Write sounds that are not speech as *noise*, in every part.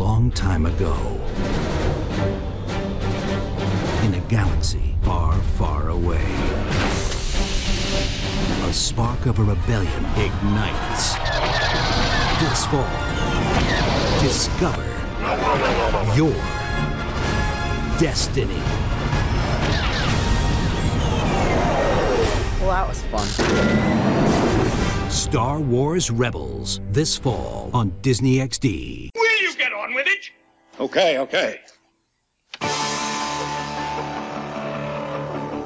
long time ago. In a galaxy far, far away. A spark of a rebellion ignites. This fall, discover your destiny. Well, that was fun. Star Wars Rebels this fall on Disney XD. Will you get on with it? Okay, okay.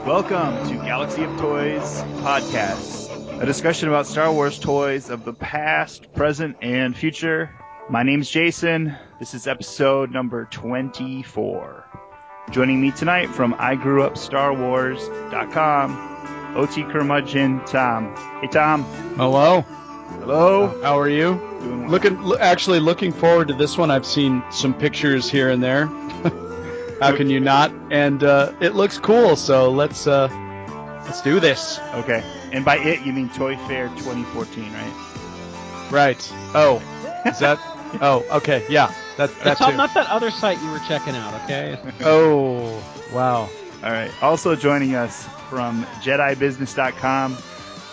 Welcome to Galaxy of Toys podcast, a discussion about Star Wars toys of the past, present, and future. My name's Jason. This is episode number 24. Joining me tonight from igrewupstarwars.com, OT Curmudgeon, Tom. Hey, Tom. Hello. Hello. How are you? Doing well. Looking, lo- actually looking forward to this one. I've seen some pictures here and there. *laughs* How can you not? And uh, it looks cool. So let's uh, let's do this. Okay. And by it, you mean Toy Fair 2014, right? Right. Oh, is that? *laughs* oh, okay. Yeah. That that Tom, too. not that other site you were checking out, okay? *laughs* Oh, wow. All right. Also joining us from JediBusiness.com,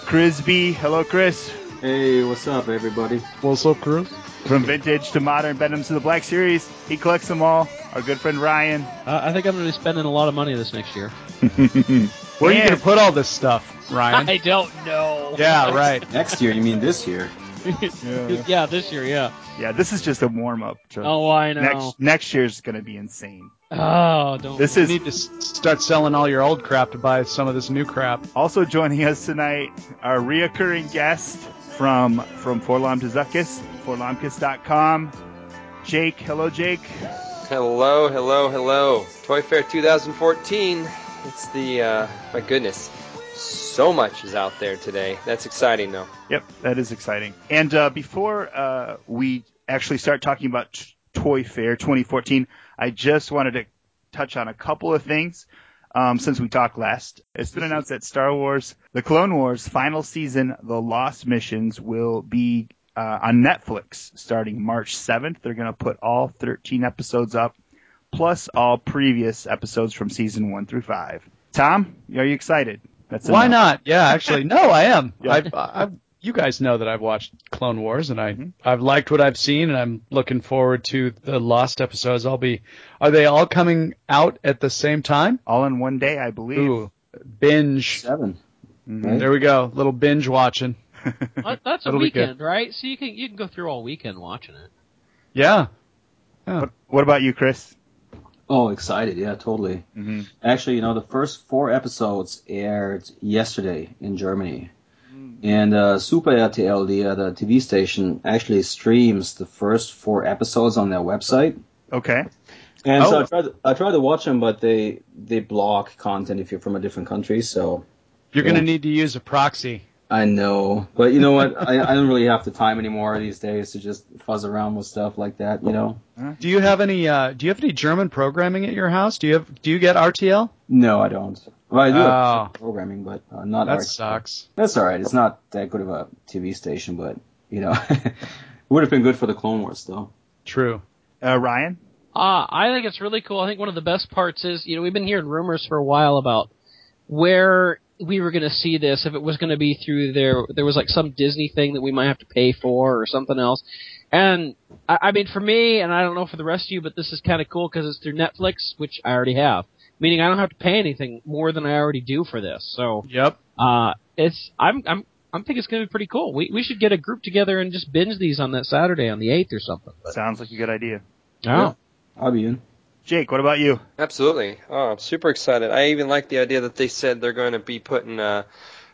Chris B. Hello, Chris. Hey, what's up, everybody? What's up, Chris? From vintage to modern Benhams to the Black Series, he collects them all. Our good friend Ryan. Uh, I think I'm going to be spending a lot of money this next year. *laughs* Where are you gonna put all this stuff, Ryan? I don't know. yeah. Right. *laughs* Next year, you mean this year? *laughs* yeah, this year, yeah. Yeah, this is just a warm up. Oh, I know. Next next year's gonna be insane. Oh, don't. This You is need to start selling all your old crap to buy some of this new crap. also joining us tonight, our reoccurring guest from from Forlom to Zuckuss, forlomkus.com. Jake, hello Jake. Hello, hello, hello. Toy Fair 2014. It's the, uh, my goodness. So much is out there today. That's exciting, though. Yep, that is exciting. And uh, before uh, we actually start talking about Toy Fair 2014, I just wanted to touch on a couple of things um, since we talked last. It's been announced that Star Wars, The Clone Wars final season, The Lost Missions, will be uh, on Netflix starting March 7th. They're going to put all 13 episodes up, plus all previous episodes from season 1 through 5. Tom, are you excited? That's Why enough. not? Yeah, actually, no, I am. Yeah. I've, I've, you guys know that I've watched Clone Wars, and I, Mm-hmm. I've liked what I've seen, and I'm looking forward to the Lost episodes. I'll be. Are they all coming out at the same time? All in one day, I believe. Ooh, binge. 7 Mhm. There we go. Little binge watching. *laughs* That's a That'll be weekend, right? So you can you can go through all weekend watching it. Yeah. What, what about you, Chris? Oh, excited. Yeah, totally. Mm-hmm. Actually, you know, the first four episodes aired yesterday in Germany. And uh, Super RTL, the, uh, the TV station, actually streams the first four episodes on their website. Okay. And so Oh. I tried, to, I tried to watch them, but they they block content if you're from a different country. So You're Yeah. gonna need to use a proxy. I know, but you know what? I, I don't really have the time anymore these days to just fuzz around with stuff like that. You know? Do you have any? Uh, do you have any German programming at your house? Do you have? Do you get RTL? No, I don't. Well, I do Oh. have programming, but uh, not That art. sucks. That's all right. It's not that good of a TV station, but you know, *laughs* it would have been good for the Clone Wars, though. True. Uh, Ryan? Uh, I think it's really cool. I think one of the best parts is, you know, we've been hearing rumors for a while about where we were going to see this, if it was going to be through there, there was like some Disney thing that we might have to pay for or something else. And, I, I mean, for me, and I don't know for the rest of you, but this is kind of cool because it's through Netflix, which I already have. Meaning I don't have to pay anything more than I already do for this. So, Yep. uh, it's, I'm, I'm, I'm thinking it's going to be pretty cool. We, we should get a group together and just binge these on that Saturday on the 8th or something. But, Sounds like a good idea. oh. I'll be in. Jake, what about you? Absolutely. Oh, I'm super excited. I even like the idea that they said they're going to be putting uh,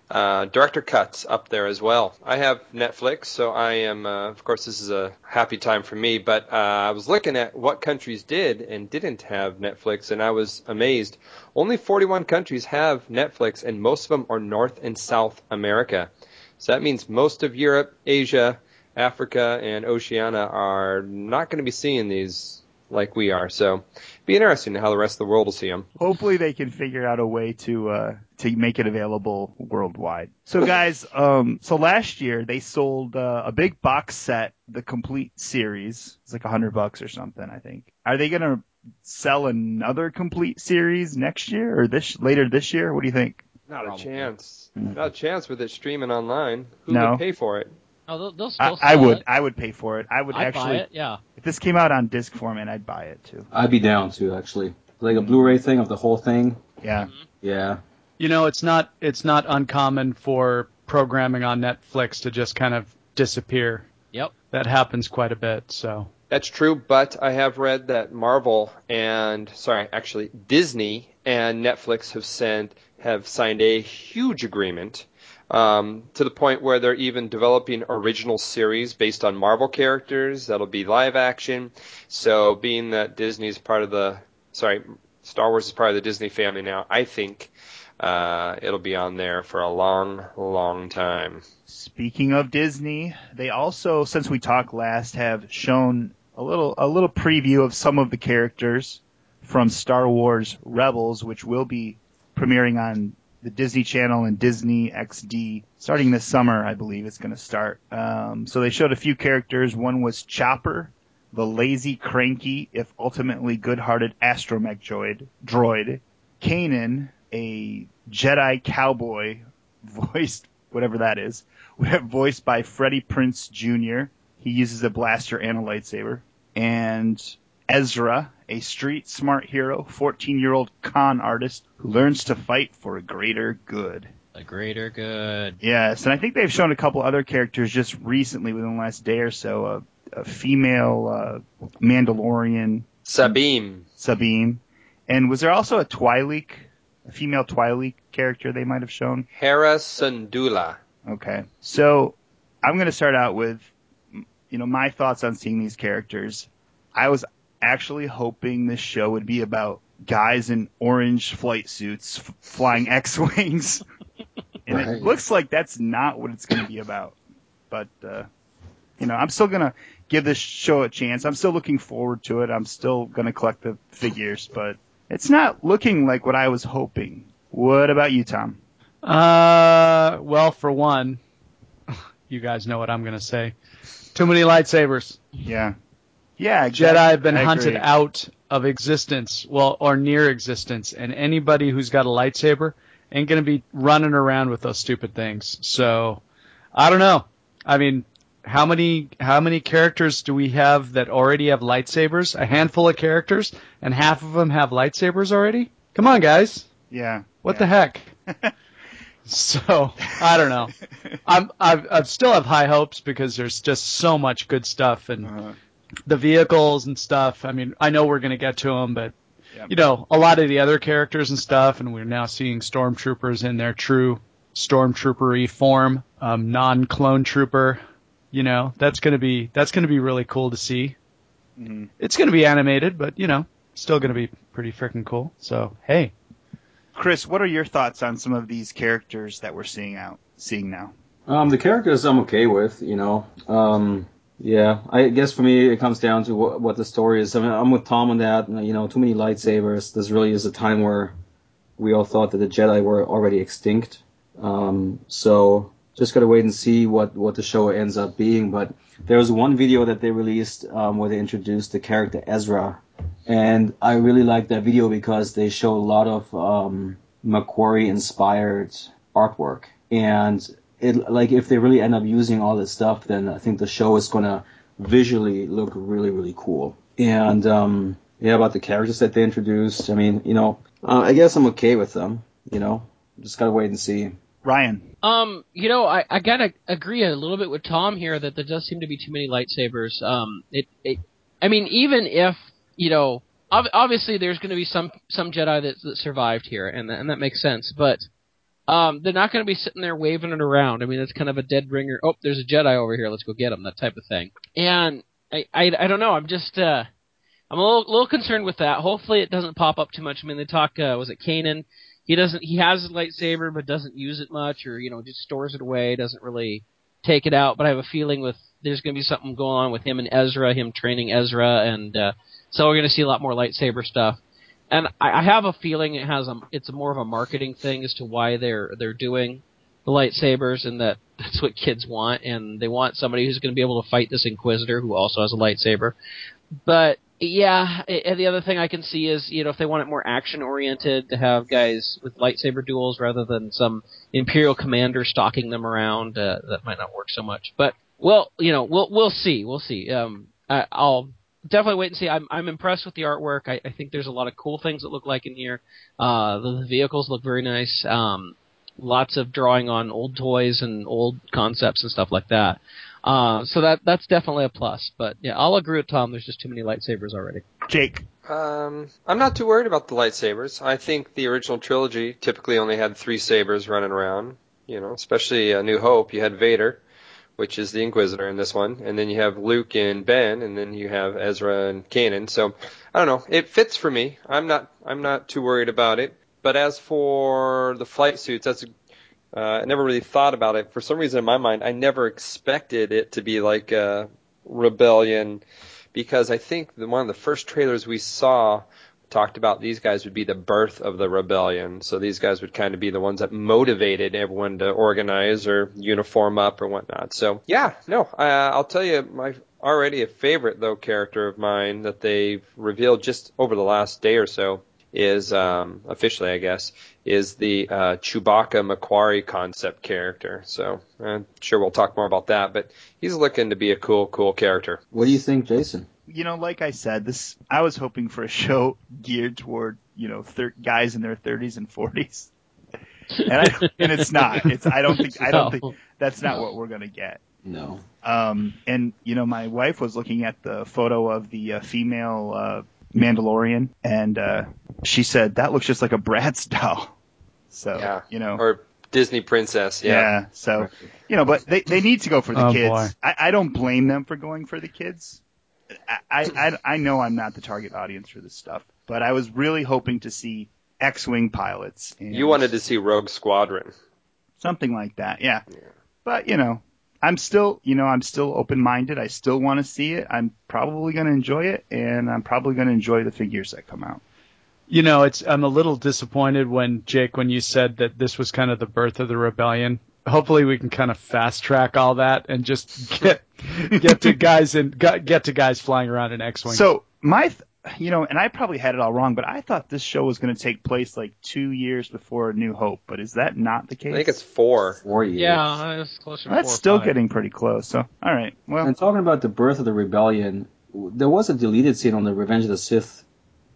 uh, director cuts up there as well. I have Netflix, so I am, uh, of course, this is a happy time for me. But uh, I was looking at what countries did and didn't have Netflix, and I was amazed. Only 41 countries have Netflix, and most of them are North and South America. So that means most of Europe, Asia, Africa, and Oceania are not going to be seeing these like we are. So, be interesting how the rest of the world will see them. Hopefully, they can figure out a way to uh, to make it available worldwide. So, guys, um, so last year they sold uh, a big box set, the complete series. It's like a hundred bucks or something, I think. Are they gonna sell another complete series next year or this later this year? What do you think? Not Probably. a chance. Not a chance with it streaming online. Who No. would pay for it? Oh, they'll, they'll I, still. I sell would. It. I would pay for it. I would I'd actually. buy it. Yeah. If this came out on disc format, I'd buy it too. I'd be down to actually like a Blu-ray thing of the whole thing. Yeah. Mm-hmm. Yeah. You know, it's not it's not uncommon for programming on Netflix to just kind of disappear. Yep. That happens quite a bit. So That's true, but I have read that Marvel and sorry, actually Disney and Netflix have sent have signed a huge agreement um, to the point where they're even developing original series based on Marvel characters that'll be live action. So, being that Disney's part of the sorry, Star Wars is part of the Disney family now, I think uh, it'll be on there for a long, long time. Speaking of Disney, they also, since we talked last, have shown a little a little preview of some of the characters from Star Wars Rebels, which will be premiering on the Disney Channel and Disney XD starting this summer. I believe it's going to start. Um, so they showed a few characters. One was Chopper, the lazy, cranky, if ultimately good-hearted astromech droid. Droid. Kanan, a Jedi cowboy, *laughs* voiced whatever that is, *laughs* voiced by Freddie Prinze Jr. He uses a blaster and a lightsaber. And Ezra, a street smart hero, 14 year old con artist who learns to fight for a greater good. A greater good. Yes, and I think they've shown a couple other characters just recently within the last day or so. A, a female uh, Mandalorian, Sabine. Sabine. And was there also a Twi'lek, a female Twi'lek character they might have shown? Hera Syndulla. Okay. So I'm going to start out with, you know, my thoughts on seeing these characters. I was actually hoping this show would be about guys in orange flight suits f- flying *laughs* X-wings. and Right. it looks like that's not what it's going to be about. But, uh, you know, I'm still going to give this show a chance. I'm still looking forward to it. I'm still going to collect the figures, but it's not looking like what I was hoping. What about you, Tom? Uh, well, for one, *laughs* you guys know what I'm gonna say. Too many lightsabers. Yeah. Yeah, Jedi have been I hunted agree. out of existence, well, or near existence, and anybody who's got a lightsaber ain't gonna be running around with those stupid things. So, I don't know. I mean, how many how many characters do we have that already have lightsabers? A handful of characters, and half of them have lightsabers already. Come on, guys. Yeah. What the heck? *laughs* so I don't know. I'm I've, I still have high hopes because there's just so much good stuff and Uh-huh. The vehicles and stuff. I mean, I know we're gonna get to them, but Yep. you know, a lot of the other characters and stuff, and we're now seeing stormtroopers in their true stormtroopery form, um, non-clone trooper. You know, that's gonna be that's gonna be really cool to see. Mhm. It's gonna be animated, but you know, still gonna be pretty freaking cool. So hey, Chris, what are your thoughts on some of these characters that we're seeing out, seeing now? Um, the characters I'm okay with, you know. Um, yeah, I guess for me it comes down to what, what the story is. I mean, I'm with Tom on that. You know, too many lightsabers. This really is a time where we all thought that the Jedi were already extinct. Um, so just gotta wait and see what what the show ends up being. But there was one video that they released um, where they introduced the character Ezra, and I really liked that video because they show a lot of um, McQuarrie inspired artwork and it like if they really end up using all this stuff, then I think the show is gonna visually look really really cool. And um, yeah, about the characters that they introduced, I mean, you know, uh, I guess I'm okay with them. You know, just gotta wait and see. Ryan. Um, you know, I, I gotta agree a little bit with Tom here that there does seem to be too many lightsabers. Um, it, it, I mean, even if you know, ob- obviously there's going to be some some Jedi that, that survived here, and that, and that makes sense. But um, they're not going to be sitting there waving it around. I mean, it's kind of a dead ringer. Oh, there's a Jedi over here. Let's go get him. That type of thing. And I, I, I don't know. I'm just uh, I'm a little, little concerned with that. Hopefully, it doesn't pop up too much. I mean, they talk. Uh, was it Kanan? He doesn't. He has his lightsaber, but doesn't use it much, or you know, just stores it away. Doesn't really take it out. But I have a feeling with there's going to be something going on with him and Ezra, him training Ezra, and uh, so we're going to see a lot more lightsaber stuff. And I, I have a feeling it has a it's more of a marketing thing as to why they're they're doing the lightsabers, and that *laughs* that's what kids want, and they want somebody who's going to be able to fight this Inquisitor who also has a lightsaber. But yeah, and the other thing I can see is, you know, if they want it more action oriented, to have guys with lightsaber duels rather than some Imperial commander stalking them around, uh, that might not work so much. But well, you know, we'll we'll see, we'll see. Um, I, I'll definitely wait and see. I'm I'm impressed with the artwork. I, I think there's a lot of cool things that look like in here. Uh, the, the vehicles look very nice. Um, lots of drawing on old toys and old concepts and stuff like that. Uh, so that that's definitely a plus. But yeah, I'll agree with Tom. There's just too many lightsabers already. Jake. Um, I'm not too worried about the lightsabers. I think the original trilogy typically only had three sabers running around. You know, especially uh, New Hope, you had Vader, which is the Inquisitor in this one, and then you have Luke and Ben, and then you have Ezra and Kanan. So I don't know. It fits for me. I'm not. I'm not too worried about it. But as for the flight suits, that's uh, I never really thought about it. For some reason in my mind, I never expected it to be like a rebellion because I think the, one of the first trailers we saw talked about these guys would be the birth of the rebellion. So these guys would kind of be the ones that motivated everyone to organize or uniform up or whatnot. So yeah, no, I'll tell you my already a favorite though character of mine that they've revealed just over the last day or so is um, officially, I guess, is the uh, Chewbacca McQuarrie concept character. So I'm sure we'll talk more about that, but he's looking to be a cool, cool character. What do you think, Jason? You know, like I said, this I was hoping for a show geared toward you know thir- guys in their 30s and 40s, and, I, and it's not. It's I don't think I don't think *laughs* that's not what we're gonna get. No. Um, and you know, my wife was looking at the photo of the uh, female uh, Mandalorian, and uh, she said that looks just like a Bratz *laughs* doll. So Yeah. you know, Or Disney princess, yeah. yeah. So you know, but they they need to go for the Oh, kids. I, I don't blame them for going for the kids. I, I I I know I'm not the target audience for this stuff, but I was really hoping to see X-wing pilots. And You wanted to see Rogue Squadron. something like that, yeah. But you know, I'm still, you know, I'm still open-minded. I still want to see it. I'm probably going to enjoy it, and I'm probably going to enjoy the figures that come out. You know, it's I'm a little disappointed when Jake when you said that this was kind of the birth of the rebellion. Hopefully we can kind of fast track all that and just get get to guys and get to guys flying around in X-wing. So my, th- you know, and I probably had it all wrong, but I thought this show was going to take place like two years before New Hope. But is that not the case? I think it's four. Four years. Yeah, it's closer. That's four still five. getting pretty close. So all right, well, And talking about the birth of the rebellion, there was a deleted scene on the Revenge of the Sith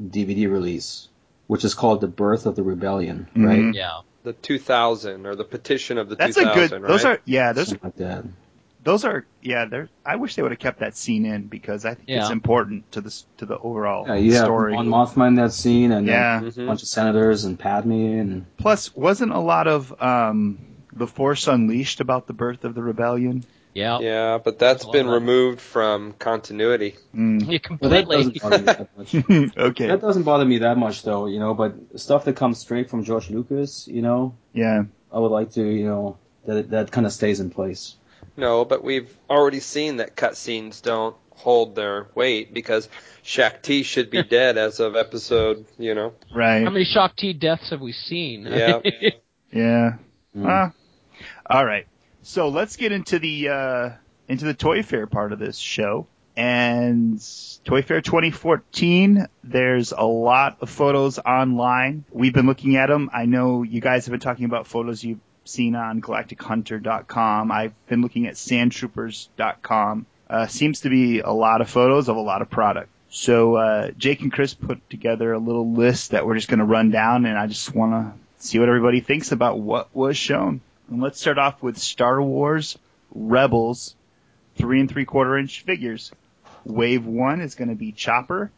DVD release, which is called "The Birth of the Rebellion," right? Mm-hmm. Yeah. The 2000 or the petition of the that's a 2000, good. right? Those are yeah. Those Something like that. those are yeah. They're. I wish they would have kept that scene in because I think it's important to the to the overall Yeah, you have story. Mon Mothma in that scene, and Yeah. a Mhm. bunch of senators and Padme, and Plus, wasn't a lot of um, the Force Unleashed about the birth of the rebellion? Yeah. Yeah, but that's There's a been removed from continuity. Mm. Yeah, but that completely. doesn't bother me that much. *laughs* okay. That doesn't bother me that much, though, you know. But stuff that comes straight from George Lucas, you know, Yeah. I would like to, you know, that that kind of stays in place. No, but we've already seen that cutscenes don't hold their weight because Shaak Ti should be *laughs* dead as of episode, you know. Right. How many Shaak Ti deaths have we seen? Yeah. *laughs* Yeah. Mm. Ah. all right. So let's get into the uh, into the Toy Fair part of this show. And Toy Fair 2014, there's a lot of photos online. We've been looking at them. I know you guys have been talking about photos you've seen on GalacticHunter.com. I've been looking at SandTroopers.com. Uh, seems to be a lot of photos of a lot of product. So uh, Jake and Chris put together a little list that we're just going to run down, and I just want to see what everybody thinks about what was shown. And let's start off with Star Wars Rebels three and three quarter inch figures. Wave one is going to be Chopper,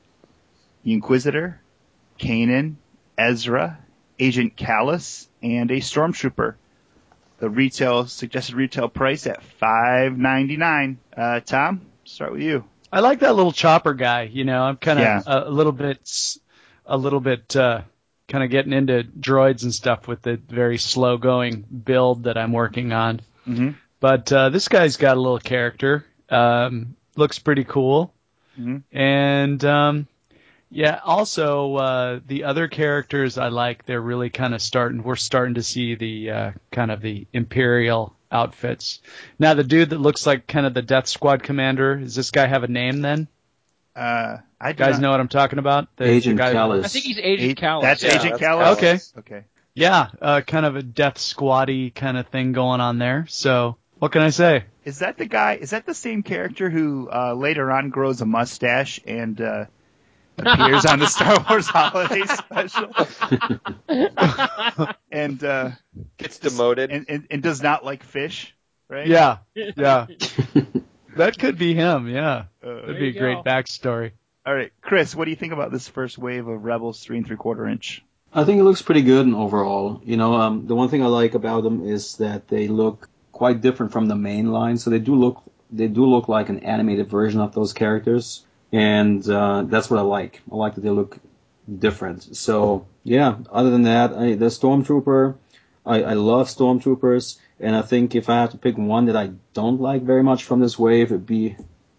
the Inquisitor, Kanan, Ezra, Agent Kallus, and a Stormtrooper. The retail suggested retail price at five ninety nine. Uh, Tom, start with you. I like that little chopper guy. You know, I'm kind of Yeah. a, a little bit, a little bit, uh, kind of getting into droids and stuff with the very slow going build that I'm working on. Mm-hmm. But uh, this guy's got a little character. Um, looks pretty cool. Mhm. And um, yeah, also uh, the other characters I like. They're really kind of starting. We're starting to see the uh, kind of the Imperial outfits. Now the dude that looks like kind of the Death Squad commander. Does this guy have a name then? Uh, I do guys not- know what I'm talking about? The, Agent the guy- Kallus. I think he's Agent A- Kallus. That's Yeah, Agent that's Kallus. Okay. Okay. Yeah, uh, kind of a Death Squatty kind of thing going on there. So what can I say? Is that the guy? Is that the same character who uh, later on grows a mustache and uh, appears on the *laughs* Star Wars Holiday Special *laughs* and, uh, Gets demoted. and and and does not like fish? Right? Yeah, yeah. *laughs* that could be him. Yeah, Uh, that'd be a you great go. backstory. all right, Chris. What do you think about this first wave of Rebels three and three quarter inch? I think it looks pretty good overall. You know, um, the one thing I like about them is that they look quite different from the main line. So they do look they do look like an animated version of those characters, and uh, that's what I like. I like that they look different. So yeah. Other than that, I, the Stormtrooper, I, I love Stormtroopers, and I think if I have to pick one that I don't like very much from this wave, it'd be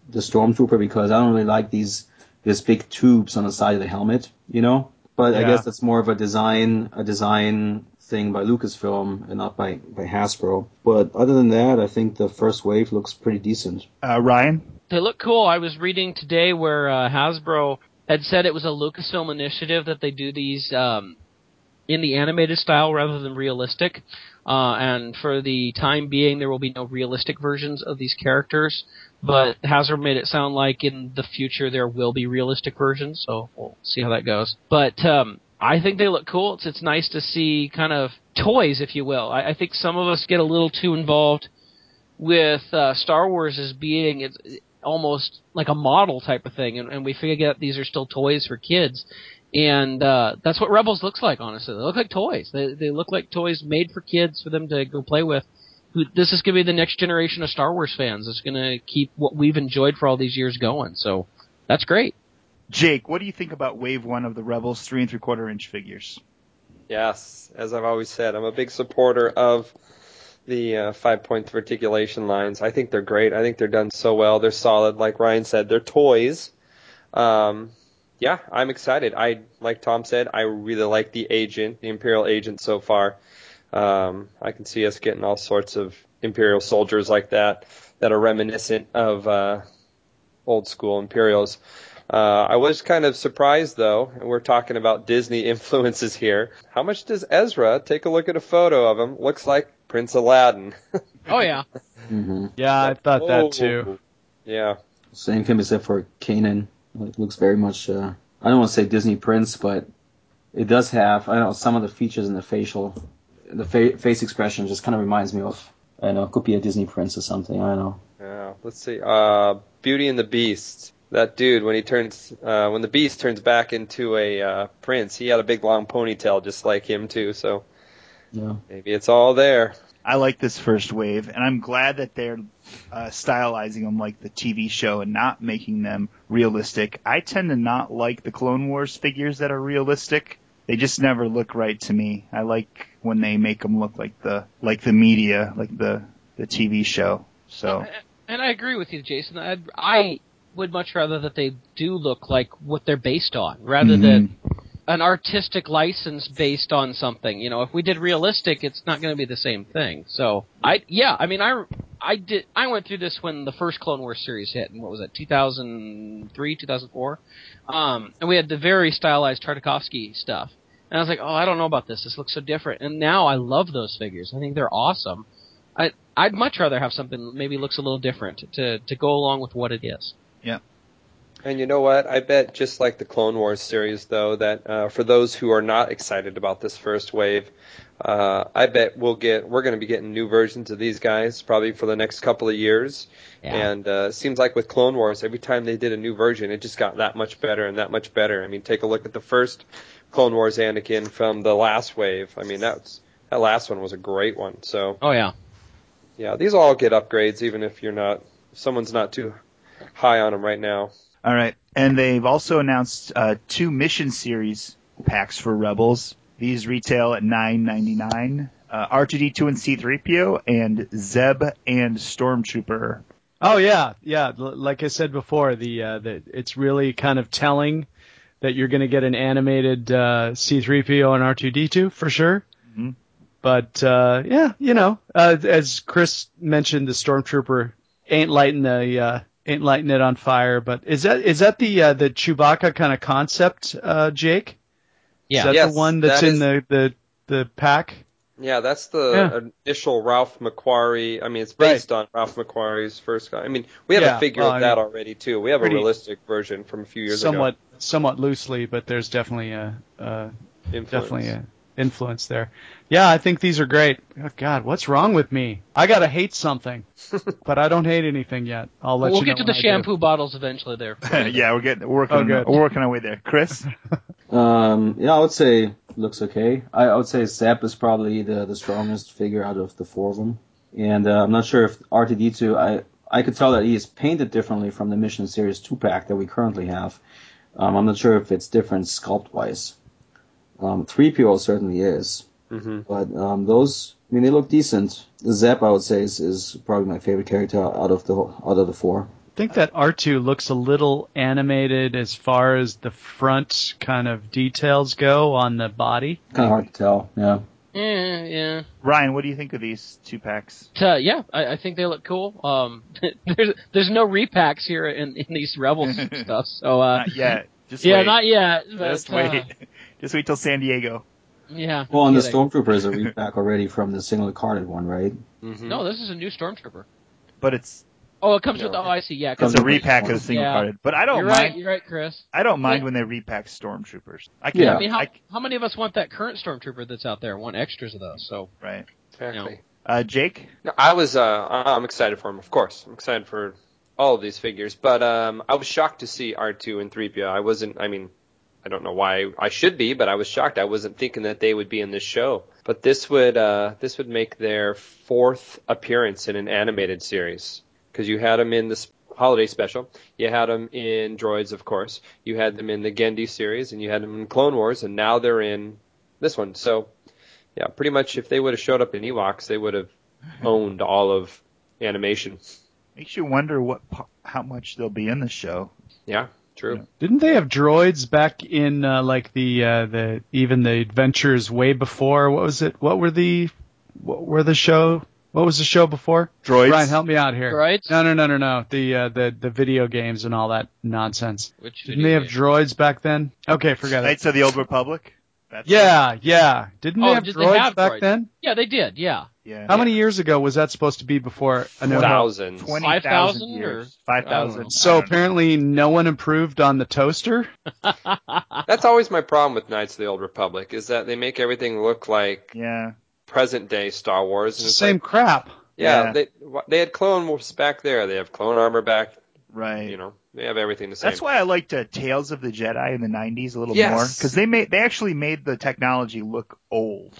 the Stormtrooper because I don't really like these these big tubes on the side of the helmet. You know. But I guess that's more of a design a design thing by Lucasfilm and not by, by Hasbro. But other than that, I think the first wave looks pretty decent. Uh, Ryan. They look cool. I was reading today where uh, Hasbro had said it was a Lucasfilm initiative that they do these um, in the animated style rather than realistic. Uh, and for the time being, there will be no realistic versions of these characters. But Hasbro made it sound like in the future there will be realistic versions. So we'll see how that goes. But um, I think they look cool. It's it's nice to see kind of toys, if you will. I, I think some of us get a little too involved with uh, Star Wars as being it's almost like a model type of thing, and, and we forget these are still toys for kids. And uh, that's what Rebels looks like. Honestly, they look like toys. They they look like toys made for kids for them to go play with. This is going to be the next generation of Star Wars fans. It's going to keep what we've enjoyed for all these years going. So that's great. Jake, what do you think about wave one of the Rebels three and three quarter inch figures? Yes, as I've always said, I'm a big supporter of the uh, five point articulation lines. I think they're great. I think they're done so well. They're solid. Like Ryan said, they're toys. Um, yeah, I'm excited. I like Tom said, I really like the agent, the Imperial agent so far. Um, I can see us getting all sorts of Imperial soldiers like that that are reminiscent of uh, old school Imperials. Uh, I was kind of surprised though, and we're talking about Disney *laughs* influences here. How much does Ezra take a look at a photo of him? Looks like Prince Aladdin. *laughs* Oh yeah, Mm-hmm. Yeah, I thought Oh. that too. Yeah. Same can be said for Kanan. It looks very much, uh, I don't want to say Disney Prince, but it does have, I don't know, some of the features in the facial, the fa- face expression just kind of reminds me of, I don't know, it could be a Disney Prince or something, I don't know. Yeah. Let's see. Uh, Beauty and the Beast. That dude, when he turns, uh, when the Beast turns back into a uh, prince, he had a big long ponytail just like him too. So Yeah. maybe it's all there. I like this first wave, and I'm glad that they're uh, stylizing them like the TV show and not making them realistic. I tend to not like the Clone Wars figures that are realistic. They just never look right to me. I like when they make them look like the like the media, like the the TV show. So and I agree with you, Jason. I I would much rather that they do look like what they're based on, rather than an artistic license based on something. You know, if we did realistic, it's not going to be the same thing. So I, yeah, I mean, I, I did, I went through this when the first Clone Wars series hit, and what was it, 2003, 2004, um, and we had the very stylized Tartakovsky stuff. And I was like, oh, I don't know about this. This looks so different. And now I love those figures. I think they're awesome. I, I'd much rather have something that maybe looks a little different to, to go along with what it is. And you know what? I bet just like the Clone Wars series, though, that uh, for those who are not excited about this first wave, uh, I bet we'll get we're going to be getting new versions of these guys probably for the next couple of years. Yeah. And uh, seems like with Clone Wars, every time they did a new version, it just got that much better and that much better. I mean, take a look at the first Clone Wars Anakin from the last wave. I mean, that's that last one was a great one. So Oh yeah. yeah, these all get upgrades, even if you're not someone's not too high on them right now. All right, and they've also announced uh, two mission series packs for Rebels. These retail at nine ninety nine. Uh, R2D2 and C3PO, and Zeb and Stormtrooper. Oh yeah, yeah. L- Like I said before, the uh, the it's really kind of telling that you're going to get an animated uh, C3PO and R2D2 for sure. Mhm. But uh, yeah, you know, uh, as Chris mentioned, the stormtrooper ain't lighting the uh, ain't lighting it on fire. But is that is that the uh, the Chewbacca kind of concept, uh, Jake? Yeah. Is that Yes, the one that's that in is- the, the the pack? Yeah, that's the Yeah. initial Ralph McQuarrie. I mean, it's Right. based on Ralph McQuarrie's first guy. I mean, we have Yeah, a figure well, of I that mean, already too. We have a realistic version from a few years ago. somewhat somewhat loosely, but there's definitely a, a definitely a influence there. Yeah, I think these are great. Oh, God, what's wrong with me? I gotta hate something, *laughs* but I don't hate anything yet. I'll let you know. we'll you get to the when I do. shampoo bottles eventually. There. *laughs* yeah, we're getting we're working Oh, good. we're working our way there. Chris, *laughs* Um, yeah, I would say looks okay. I, I would say Zeb is probably the, the strongest figure out of the four of them. And uh, I'm not sure if R2D2, I, I could tell that he is painted differently from the Mission Series 2 pack that we currently have. Um, I'm not sure if it's different sculpt wise. Um, 3PO certainly is. hmm But um, those, I mean, they look decent. Zeb, I would say, is, is probably my favorite character out of the out of the four. I think that R2 looks a little animated as far as the front kind of details go on the body. Kind of hard to tell. Yeah. Yeah, yeah. Ryan, what do you think of these two packs? Uh, yeah, I, I think they look cool. Um, *laughs* there's there's no repacks here in, in these Rebels *laughs* stuff, so uh, Not yet. Just yeah, wait. not yet. But, Just uh, wait. Just wait till San Diego. yeah. Well, and the. Stormtrooper is a repack *laughs* already from the single carded one, right? hmm No, this is a new Stormtrooper. But it's Oh, it comes with. No. Oh, I see. Yeah, it it's a Comes with- with repack of the single Yeah. carded. But I don't You're mind. right. You're right, Chris. I don't mind Yeah. when they repack stormtroopers. I can. Yeah. I mean, how I, how many of us want that current Stormtrooper that's out there? Want extras of those? So right. Exactly. Uh, Jake. No, I was. Uh, I'm excited for him, of course. I'm excited for all of these figures, but um, I was shocked to see R2 and 3PO. I wasn't. I mean, I don't know why I should be, but I was shocked. I wasn't thinking that they would be in this show. But this would uh, this would make their fourth appearance in an animated series because you had them in the holiday special, you had them in Droids, of course, you had them in the Genndy series, and you had them in Clone Wars, and now they're in this one. So, yeah, pretty much if they would have showed up in Ewoks, they would have *laughs* owned all of animation. Makes you wonder what how much they'll be in the show. Yeah, true. Yeah. Didn't they have droids back in uh, like the uh, the even the adventures way before? What was it? What were the what were the show? What was the show before? Droids. Ryan, help me out here. Droids? No, no, no, no, no. The uh, the the video games and all that nonsense. which Didn't they have droids back then? Okay, forget it. Knights of the Old Republic. That's Yeah, yeah. Didn't Oh, they have did droids they have back droids? then? Yeah, they did. Yeah. Yeah. How many years ago was that supposed to be before A New Hope? Thousands. Twenty 5,000 thousand or- years. Five I don't know. So apparently no one improved on the toaster. *laughs* That's always my problem with Knights of the Old Republic is that they make everything look like Yeah. present day Star Wars. And the it's same like, crap. yeah, Yeah. they they had clone Wars back there. They have clone armor back. Right. You know, they have everything the same. That's why I liked uh, Tales of the Jedi in the '90s a little Yes. more because they made they actually made the technology look old.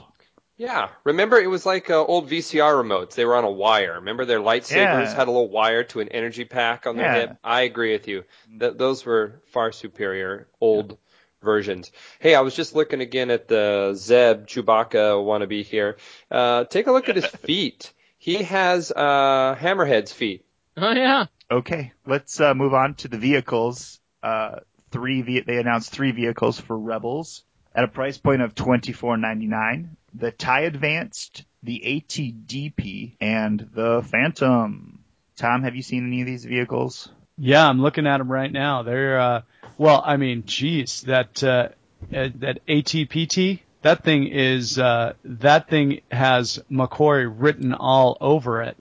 Yeah, remember it was like uh, old VCR remotes. They were on a wire. Remember their lightsabers Yeah. had a little wire to an energy pack on their Yeah. hip. I agree with you. Th- those were far superior old versions. Hey, I was just looking again at the Zeb Chewbacca wannabe here. Uh, take a look at his *laughs* feet. He has uh, Hammerhead's feet. Oh yeah. Okay, let's uh, move on to the vehicles. Uh, three ve- they announced three vehicles for Rebels at a price point of twenty four ninety nine. The Tie Advanced, the ATDP, and the Phantom. Tom, have you seen any of these vehicles? Yeah, I'm looking at them right now. They're uh, well, I mean, geez, that uh, uh, that ATPT, that thing is uh, that thing has McQuarrie written all over it.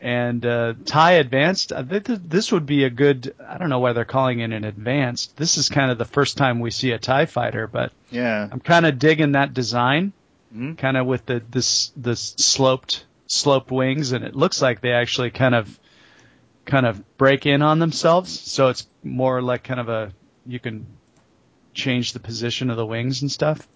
And uh, Advanced, I think this would be a good. I don't know why they're calling it an advanced. This is kind of the first time we see a Tie fighter, but Yeah. I'm kind of digging that design, Mhm. kind of with the this the sloped sloped wings, and it looks like they actually kind of kind of break in on themselves. So it's more like kind of a you can change the position of the wings and stuff.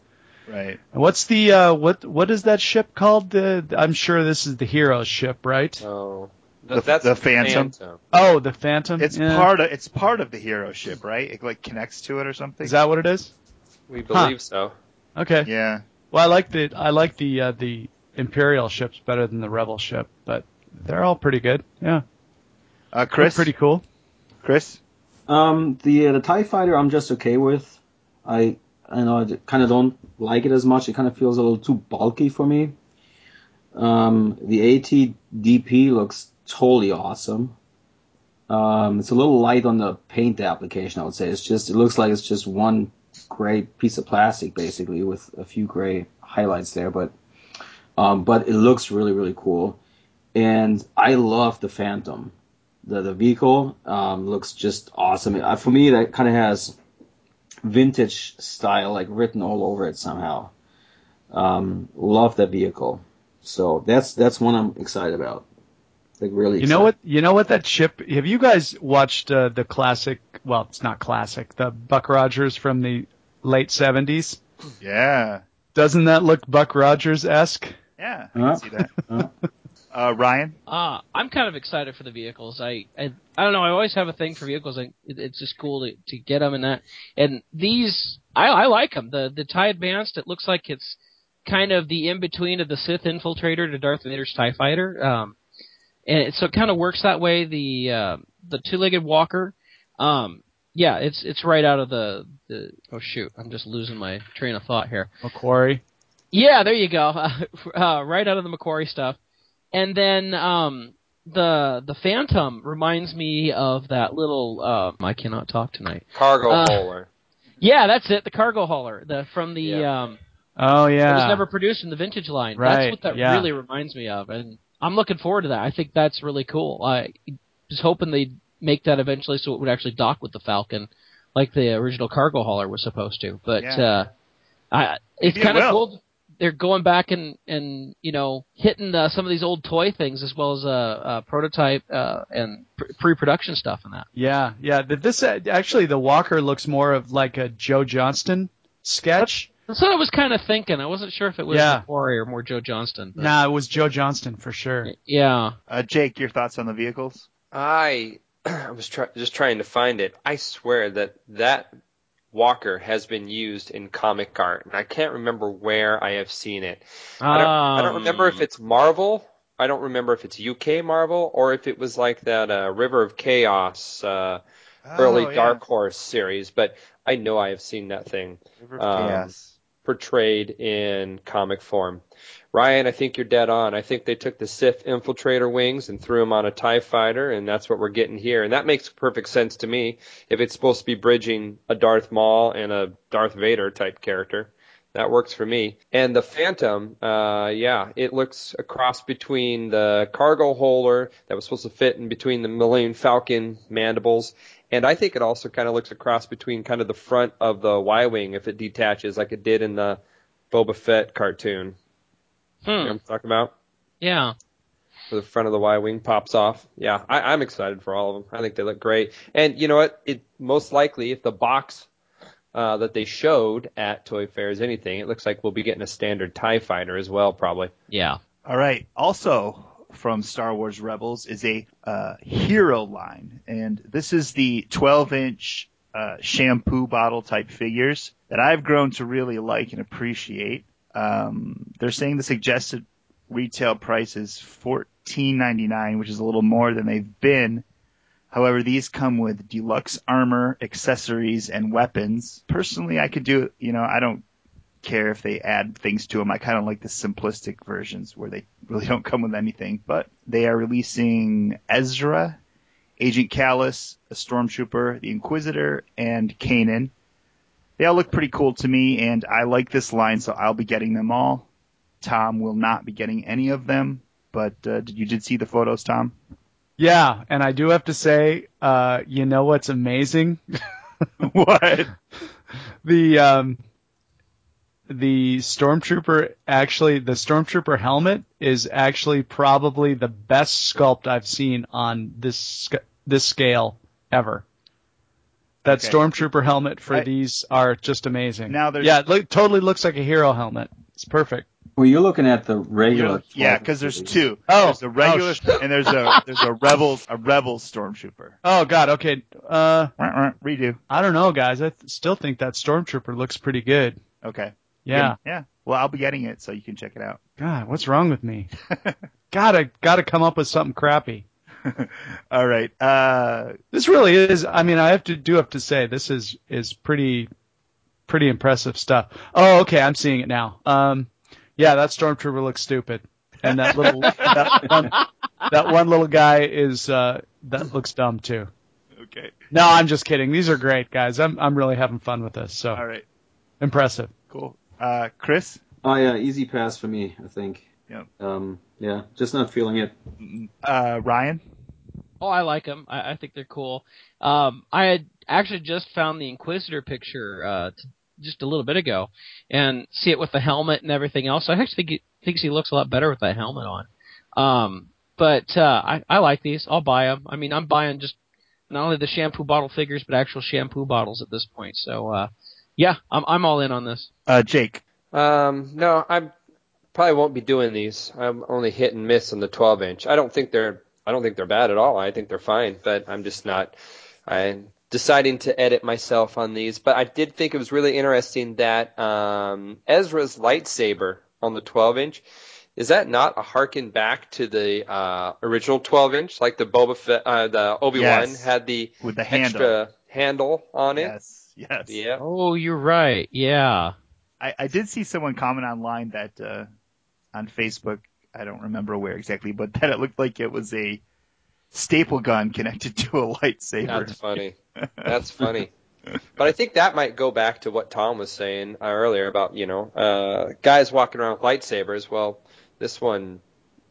Right. And what's the uh, what what is that ship called? The I'm sure this is the hero ship, right? Oh, The- that's the Phantom? Oh, the Phantom. It's Yeah. part of it's part of the hero ship, right? It like connects to it or something. Is that what it is? We believe so. Okay. Yeah. Well, I like the I like the uh, the Imperial ships better than the Rebel ship, but they're all pretty good. Yeah. Uh, Chris, Pretty cool. Chris. Um, the uh, the Tie Fighter, I'm just okay with. I I know I kind of don't like it as much. It kind of feels a little too bulky for me. Um, the ATDP looks totally awesome. Um, it's a little light on the paint application, I would say. It's just it looks like it's just one gray piece of plastic basically with a few gray highlights there, but um, but it looks really really cool. And I love the Phantom the the vehicle um, looks just awesome. For me, that kind of has vintage style like written all over it somehow. Um, love that vehicle. So that's that's one I'm excited about. Like really. You know what? You know what that ship? Have you guys watched uh, the classic? Well, it's not classic. The Buck Rogers from the late '70s. Yeah. Doesn't that look Buck Rogers esque? Yeah, I Huh? can see that. Huh? Uh, Ryan. Uh, I'm kind of excited for the vehicles. I, I, I don't know. I always have a thing for vehicles. I, it, it's just cool to, to get them and that. And these, I, I like them. The the Tie Advanced. It looks like it's kind of the in between of the Sith Infiltrator to Darth Vader's Tie Fighter. Um, and it, so it kind of works that way. The uh, the two legged walker. Um, yeah, it's it's right out of the the. Oh shoot, I'm just losing my train of thought here. McQuarrie. Yeah, there you go. *laughs* Uh, right out of the McQuarrie stuff. And then um, the the Phantom reminds me of that little. Uh, I cannot talk tonight. Cargo Uh, hauler. Yeah, that's it. The cargo hauler. The from the Yeah. um, Oh yeah. it was never produced in the vintage line. Right, That's what that yeah. really reminds me of, and I'm looking forward to that. I think that's really cool. I was hoping they'd make that eventually, so it would actually dock with the Falcon, like the original cargo hauler was supposed to. But Yeah. uh, I, it's kind of will. cool. They're going back and and you know hitting uh, some of these old toy things as well as uh, uh prototype uh, and pre-production stuff in that. Yeah, yeah. th- This uh, actually the Walker looks more of like a Joe Johnston sketch. That's what I was kind of thinking. I wasn't sure if it was Yeah. McQuarrie or more Joe Johnston. but- Nah, it was Joe Johnston for sure. Yeah. Uh, Jake, your thoughts on the vehicles? I *clears throat* I was try, just trying to find it. I swear that that Walker has been used in comic art, and I can't remember where I have seen it. I don't, I don't remember if it's Marvel. I don't remember if it's UK Marvel or if it was like that uh, River of Chaos uh, early Oh, yeah. Dark Horse series. But I know I have seen that thing River of um, Chaos. portrayed in comic form. Ryan, I think you're dead on. I think they took the Sith infiltrator wings and threw them on a TIE fighter, and that's what we're getting here. And that makes perfect sense to me if it's supposed to be bridging a Darth Maul and a Darth Vader type character. That works for me. And the Phantom, uh, yeah, it looks a cross between the cargo holder that was supposed to fit in between the Millennium Falcon mandibles. And I think it also kind of looks a cross between kind of the front of the Y-Wing if it detaches like it did in the Boba Fett cartoon. You know Hmm. what I'm talking about? Yeah. Where the front of the Y wing pops off. Yeah, I, I'm excited for all of them. I think they look great. And you know what? It most likely, if the box uh, that they showed at Toy Fair is anything, it looks like we'll be getting a standard Tie Fighter as well, probably. Yeah. All right. Also from Star Wars Rebels is a uh, hero line, and this is the 12-inch uh, shampoo bottle type figures that I've grown to really like and appreciate. Um, they're saying the suggested retail price is $14.99, which is a little more than they've been. However, these come with deluxe armor, accessories, and weapons. Personally, I could do, you know, I don't care if they add things to them. I kind of like the simplistic versions where they really don't come with anything. But they are releasing Ezra, Agent Kallus, a Stormtrooper, the Inquisitor, and Kanan. They all look pretty cool to me, and I like this line, so I'll be getting them all. Tom will not be getting any of them, but uh, did you did see the photos, Tom? Yeah, and I do have to say, uh, you know what's amazing? *laughs* what? the um, the stormtrooper actually the stormtrooper helmet is actually probably the best sculpt I've seen on this this scale ever. That Okay. stormtrooper helmet for I- these are just amazing. Now there's- yeah, it look, totally looks like a hero helmet. It's perfect. Well, you're looking at the regular. Yeah, because there's two. Oh, there's a regular oh, and there's a there's a rebels a rebel stormtrooper. Oh God, okay. Uh, Wah, wah, Redo. I don't know, guys. I th- still think that stormtrooper looks pretty good. Okay. Yeah. Yeah. Well, I'll be getting it, so you can check it out. God, what's wrong with me? *laughs* gotta gotta come up with something crappy. *laughs* All right. Uh, This really is. I mean, I have to do have to say this is is pretty pretty impressive stuff. Oh, okay, I'm seeing it now. Um, yeah, that stormtrooper looks stupid, and that little *laughs* that one that one little guy is uh, that looks dumb too. okay. No, I'm just kidding. These are great guys. I'm I'm really having fun with this. So All right. impressive. Cool. Uh, Chris? Oh yeah, easy pass for me, I think. Yep. Um, yeah, just not feeling it. Uh, Ryan? Oh, I like them. I, I think they're cool. Um, I had actually just found the Inquisitor picture uh, t- just a little bit ago, and see it with the helmet and everything else. I actually think, it, thinks he looks a lot better with that helmet on. Um, but uh, I, I like these. I'll buy them. I mean, I'm buying just not only the shampoo bottle figures, but actual shampoo bottles at this point. So, uh, yeah, I'm I'm all in on this. Uh, Jake? Um, no, I probably won't be doing these. I'm only hit and miss on the 12 inch. I don't think they're I don't think they're bad at all. I think they're fine, but I'm just not. I'm deciding to edit myself on these. But I did think it was really interesting that um, Ezra's lightsaber on the 12 inch. Is that not a harken back to the uh, original 12 inch, like the Boba Fett, uh, the Obi Wan Yes. had the With the handle. extra handle on it? Yes. Yes. Yeah. Oh, you're right. Yeah. I, I did see someone comment online that uh, on Facebook, I don't remember where exactly, but that it looked like it was a staple gun connected to a lightsaber. That's funny. *laughs* That's funny. But I think that might go back to what Tom was saying uh, earlier about, you know, uh, guys walking around with lightsabers. Well, this one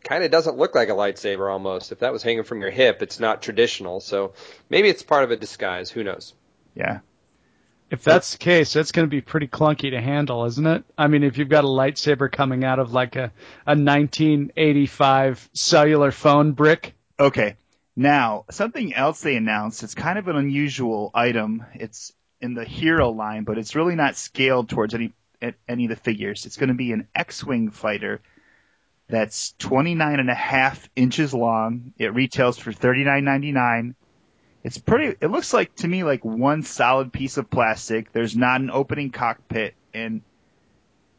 kind of doesn't look like a lightsaber almost. If that was hanging from your hip, it's not traditional. So maybe it's part of a disguise. Who knows? yeah. If that's the case, that's going to be pretty clunky to handle, isn't it? I mean, if you've got a lightsaber coming out of like a, a 1985 cellular phone brick. Okay. Now, something else they announced, it's kind of an unusual item. It's in the hero line, but it's really not scaled towards any any of the figures. It's going to be an X-Wing fighter that's 29 and a half inches long. It retails for 39.99. It's pretty it looks like to me like one solid piece of plastic. There's not an opening cockpit and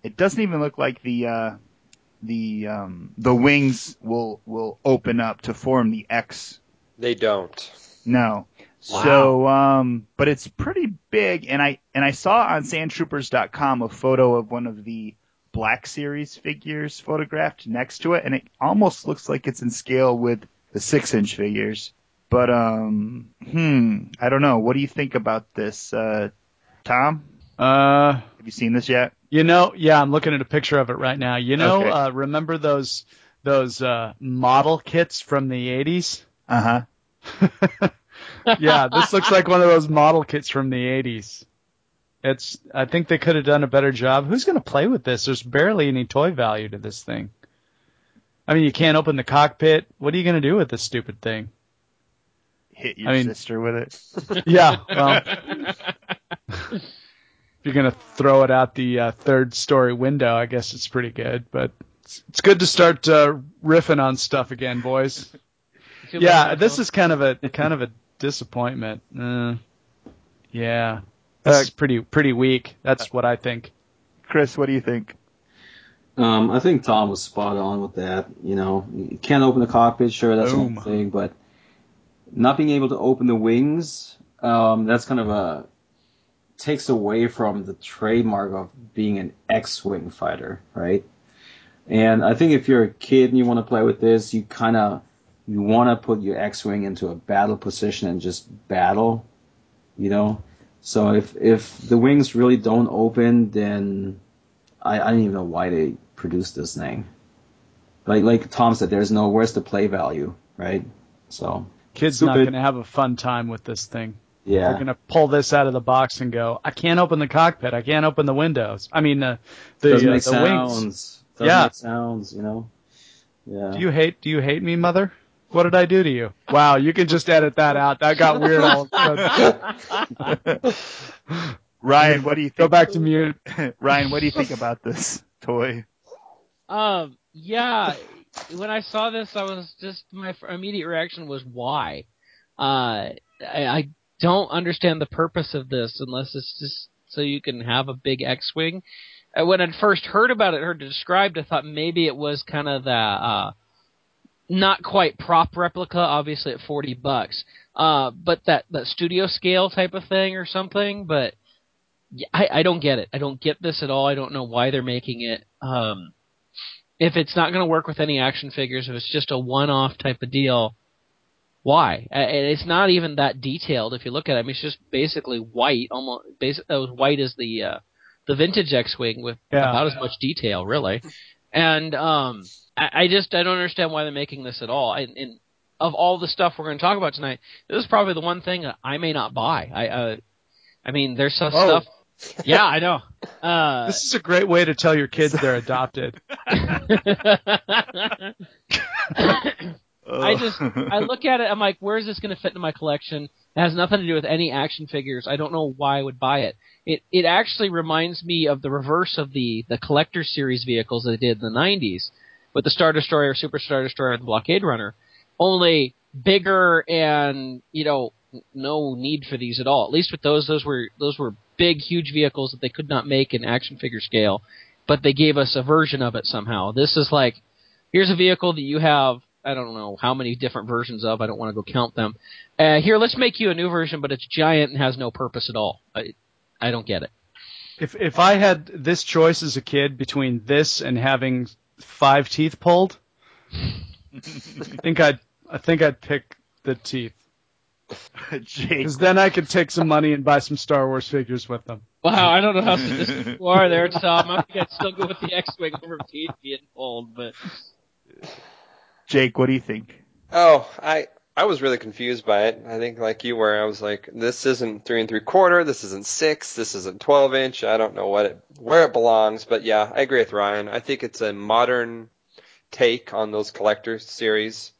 it doesn't even look like the uh the um the wings will will open up to form the X They don't. no. Wow. So, um, but it's pretty big, and I and I saw on SandTroopers.com a photo of one of the Black Series figures photographed next to it, and it almost looks like it's in scale with the six-inch figures. But um, hmm, I don't know. What do you think about this, uh, Tom? Uh, Have you seen this yet? You know, yeah, I'm looking at a picture of it right now. You know, Okay. uh, remember those those uh, model kits from the 80s? Uh huh. yeah, this looks like one of those model kits from the 80s. It's I think they could have done a better job. Who's going to play with this? There's barely any toy value to this thing. I mean, you can't open the cockpit. What are you going to do with this stupid thing? Hit your I mean- sister with it. *laughs* Yeah, well, *laughs* if you're going to throw it out the uh, third story window, I guess it's pretty good, but it's, it's good to start uh, riffing on stuff again, boys. Yeah, better, this is kind of a kind of a disappointment. Uh, yeah, this Uh, pretty pretty weak. That's what I think. Chris, what do you think? Um, I think Tom was spot on with that. You know, you can't open the cockpit, sure, that's Boom. one thing, but not being able to open the wings, um, that's kind of a takes away from the trademark of being an X-wing fighter, right? And I think if you're a kid and you want to play with this, you kind of you want to put your X-wing into a battle position and just battle, you know. So if if the wings really don't open, then I, I don't even know why they produced this thing. Like like Tom said, there's no where's the play value, right? So Kids not going to have a fun time with this thing. Yeah. They're going to pull this out of the box and go, I can't open the cockpit. I can't open the windows. I mean, uh, the doesn't uh, make the sounds. wings. Doesn't Yeah. make sounds, you know. Yeah. Do you hate? Do you hate me, mother? What did I do to you? Wow, you can just edit that out. That got weird all of a sudden. *laughs* Ryan, what do you think? Go back to mute. *laughs* Ryan, what do you think about this toy? Um, yeah. When I saw this, I was just my immediate reaction was why. Uh, I, I don't understand the purpose of this unless it's just so you can have a big X-wing. Uh, when I first heard about it, heard it described, I thought maybe it was kind of the uh, not quite prop replica, obviously at forty bucks. Uh, but that that studio scale type of thing or something. But I I don't get it. I don't get this at all. I don't know why they're making it. Um, if it's not going to work with any action figures, if it's just a one-off type of deal, why? And it's not even that detailed. If you look at it, I mean, it's just basically white, almost basic, as white as the uh, the vintage X-wing with Yeah. about as much detail, really. And um, I, I just I don't understand why they're making this at all. I, and of all the stuff we're going to talk about tonight, this is probably the one thing that I may not buy. I uh, I mean, there's some Oh. stuff. Yeah, I know. Uh, This is a great way to tell your kids *laughs* they're adopted. I just I look at it. I'm like, where is this going to fit into my collection? It has nothing to do with any action figures. I don't know why I would buy it. It it actually reminds me of the reverse of the the collector series vehicles they did in the 90s with the Star Destroyer, Super Star Destroyer, and the Blockade Runner. Only bigger and you know no need for these at all. At least with those, those were those were big, huge vehicles that they could not make in action figure scale, but they gave us a version of it somehow. This is like here's a vehicle that you have I don't know how many different versions of. I don't want to go count them. Uh, here, let's make you a new version, but it's giant and has no purpose at all. I, I don't get it. If if I had this choice as a kid between this and having five teeth pulled, I think I'd I think I'd pick the teeth *laughs* because then I could take some money and buy some Star Wars figures with them. Wow, I don't know how sadistic you are there, Tom. I think I'd still go with the X-wing over teeth being pulled, but Jake, what do you think? Oh, I I was really confused by it. I think like you were, I was like, this isn't three and three quarter, this isn't six, this isn't twelve inch. I don't know what it where it belongs, but yeah, I agree with Ryan. I think it's a modern take on those collector series.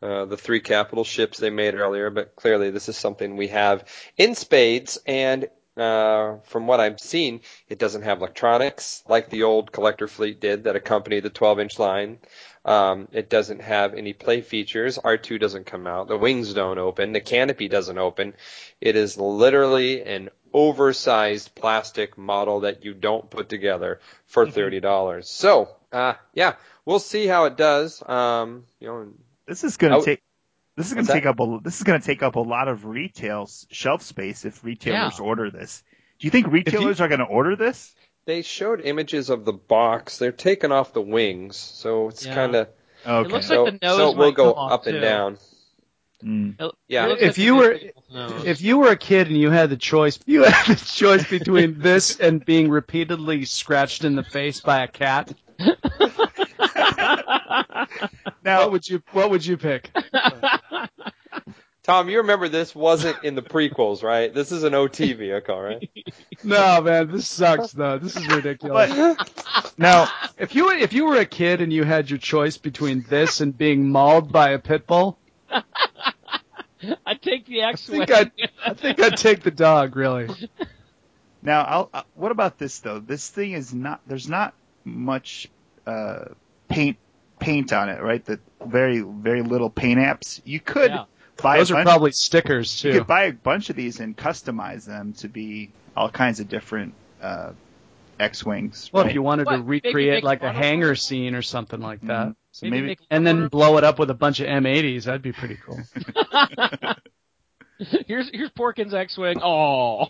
Uh, the three capital ships they made earlier, but clearly this is something we have in spades, and uh, from what I've seen, it doesn't have electronics like the old collector fleet did that accompanied the 12 inch line. Um, it doesn't have any play features. R2 doesn't come out. The wings don't open. The canopy doesn't open. It is literally an oversized plastic model that you don't put together for thirty dollars. So, uh, yeah, we'll see how it does. Um, you know, This is going to take. This is going what's to that? take up a. This is going to take up a lot of retail shelf space if retailers Yeah. order this. Do you think retailers are going to order this? they showed images of the box. They're taking off the wings, so it's Yeah. kind of Okay. It looks like so, the nose so it will go come off, up and down. Mm. Yeah. If like you were- If you were a kid and you had the choice, you had the choice between this and being repeatedly scratched in the face by a cat. *laughs* Now, What would you What would you pick? *laughs* Tom, you remember this wasn't in the prequels, right? This is an OT vehicle, right? *laughs* No, man, this sucks though. This is ridiculous. but now, If you were if you were a kid and you had your choice between this and being mauled by a pit bull, *laughs* I'd take the I X-wing. think I'd I think I'd take the dog. Really, now, I'll, uh, what about this though? This thing is not. There's not much uh, paint paint on it, right? The very very little paint apps. You could Yeah. buy those a are bunch, probably stickers too. you could buy a bunch of these and customize them to be all kinds of different uh, X wings. Well, right? if you wanted to What, maybe recreate like a hangar scene or something like that, Mhm. So Maybe maybe, and then blow it up with a bunch of M80s, that'd be pretty cool. *laughs* here's here's Porkins X-wing. Oh,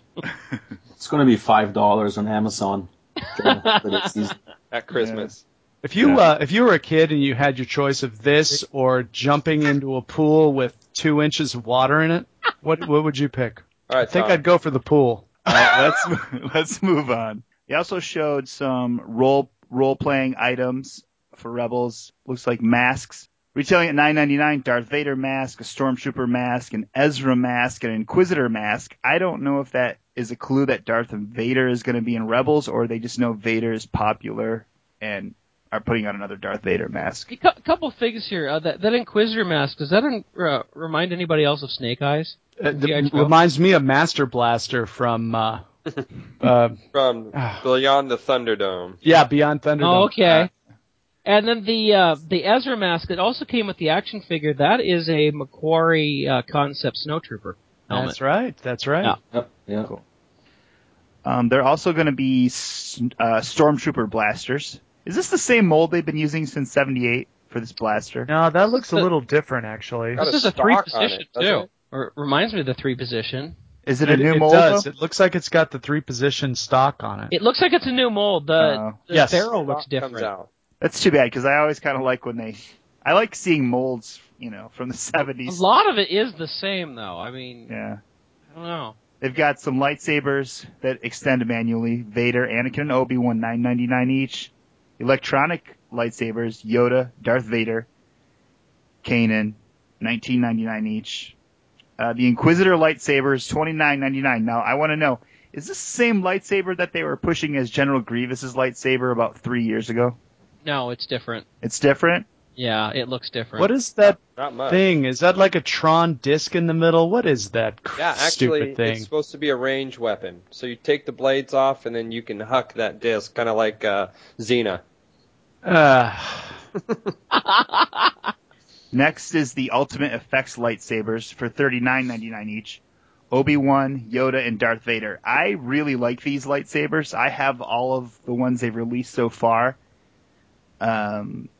It's going to be five dollars on Amazon *laughs* for this season. At Christmas. If you Yeah. uh, if you were a kid and you had your choice of this or jumping into a pool with two inches of water in it, what what would you pick? All right, I think Tom. I'd go for the pool. All right, let's *laughs* let's move on. He also showed some role role playing items for Rebels. Looks like masks. Retailing at nine ninety nine, Darth Vader mask, a Stormtrooper mask, an Ezra mask, an Inquisitor mask. I don't know if that is a clue that Darth Vader is going to be in Rebels, or they just know Vader is popular and are putting out another Darth Vader mask. a cou- couple things here. Uh, that that Inquisitor mask does that uh, remind anybody else of Snake Eyes? Uh, G.I. it reminds me of Master Blaster from uh, *laughs* uh, From. *sighs* Beyond the Thunderdome. yeah Beyond Thunderdome. Oh, okay. and then the uh, the Ezra mask that also came with the action figure. That is a McQuarrie uh, concept snowtrooper helmet. That's right. That's right. Yeah. Yep, yeah. Um, they're also going to be s- uh, Stormtrooper blasters. Is this the same mold they've been using since '78? for this blaster. No, that looks a the- little different actually. Got This a is a three position it, too. it? Or it reminds me of the three position. Is it a new it mold? does. though? It looks like it's got the three position stock on it. It looks like it's a new mold. The, Oh. the Yes. barrel looks Stock comes different. out. That's too bad because I always kind of like when they. I like seeing molds, you know, from the *laughs* '70s. A lot of it is the same though. I mean, Yeah. I don't know. They've got some lightsabers that extend manually. Vader, Anakin, and Obi Wan, nine ninety nine each. Electronic lightsabers, Yoda, Darth Vader, Kanan, nineteen ninety nine each. Uh, the Inquisitor lightsabers, twenty nine ninety nine. Now I want to know, is this the same lightsaber that they were pushing as General Grievous's lightsaber about three years ago? No, it's different. It's different. Yeah, it looks different. What is that Not much. thing? Is that like a Tron disc in the middle? What is that Yeah, actually, stupid thing? it's supposed to be a range weapon. So you take the blades off, and then you can huck that disc, kind of like uh, Xena. Uh, *laughs* Next is the Ultimate Effects lightsabers for thirty nine ninety nine each. Obi Wan, Yoda, and Darth Vader. I really like these lightsabers. I have all of the ones they've released so far. Um,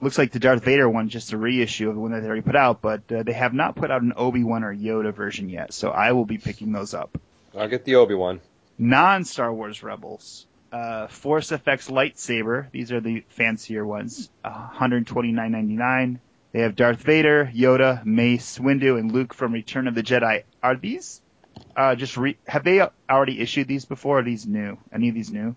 looks like the Darth Vader one just a reissue of the one that they already put out, but uh, they have not put out an Obi Wan or Yoda version yet. So I will be picking those up. I'll get the Obi Wan. Non Star Wars Rebels. Uh, Force FX lightsaber. These are the fancier ones. Uh, 129.99. They have Darth Vader, Yoda, Mace, Windu, and Luke from Return of the Jedi. Are these uh, just re- have they already issued these before? Or are these new? Any of these new?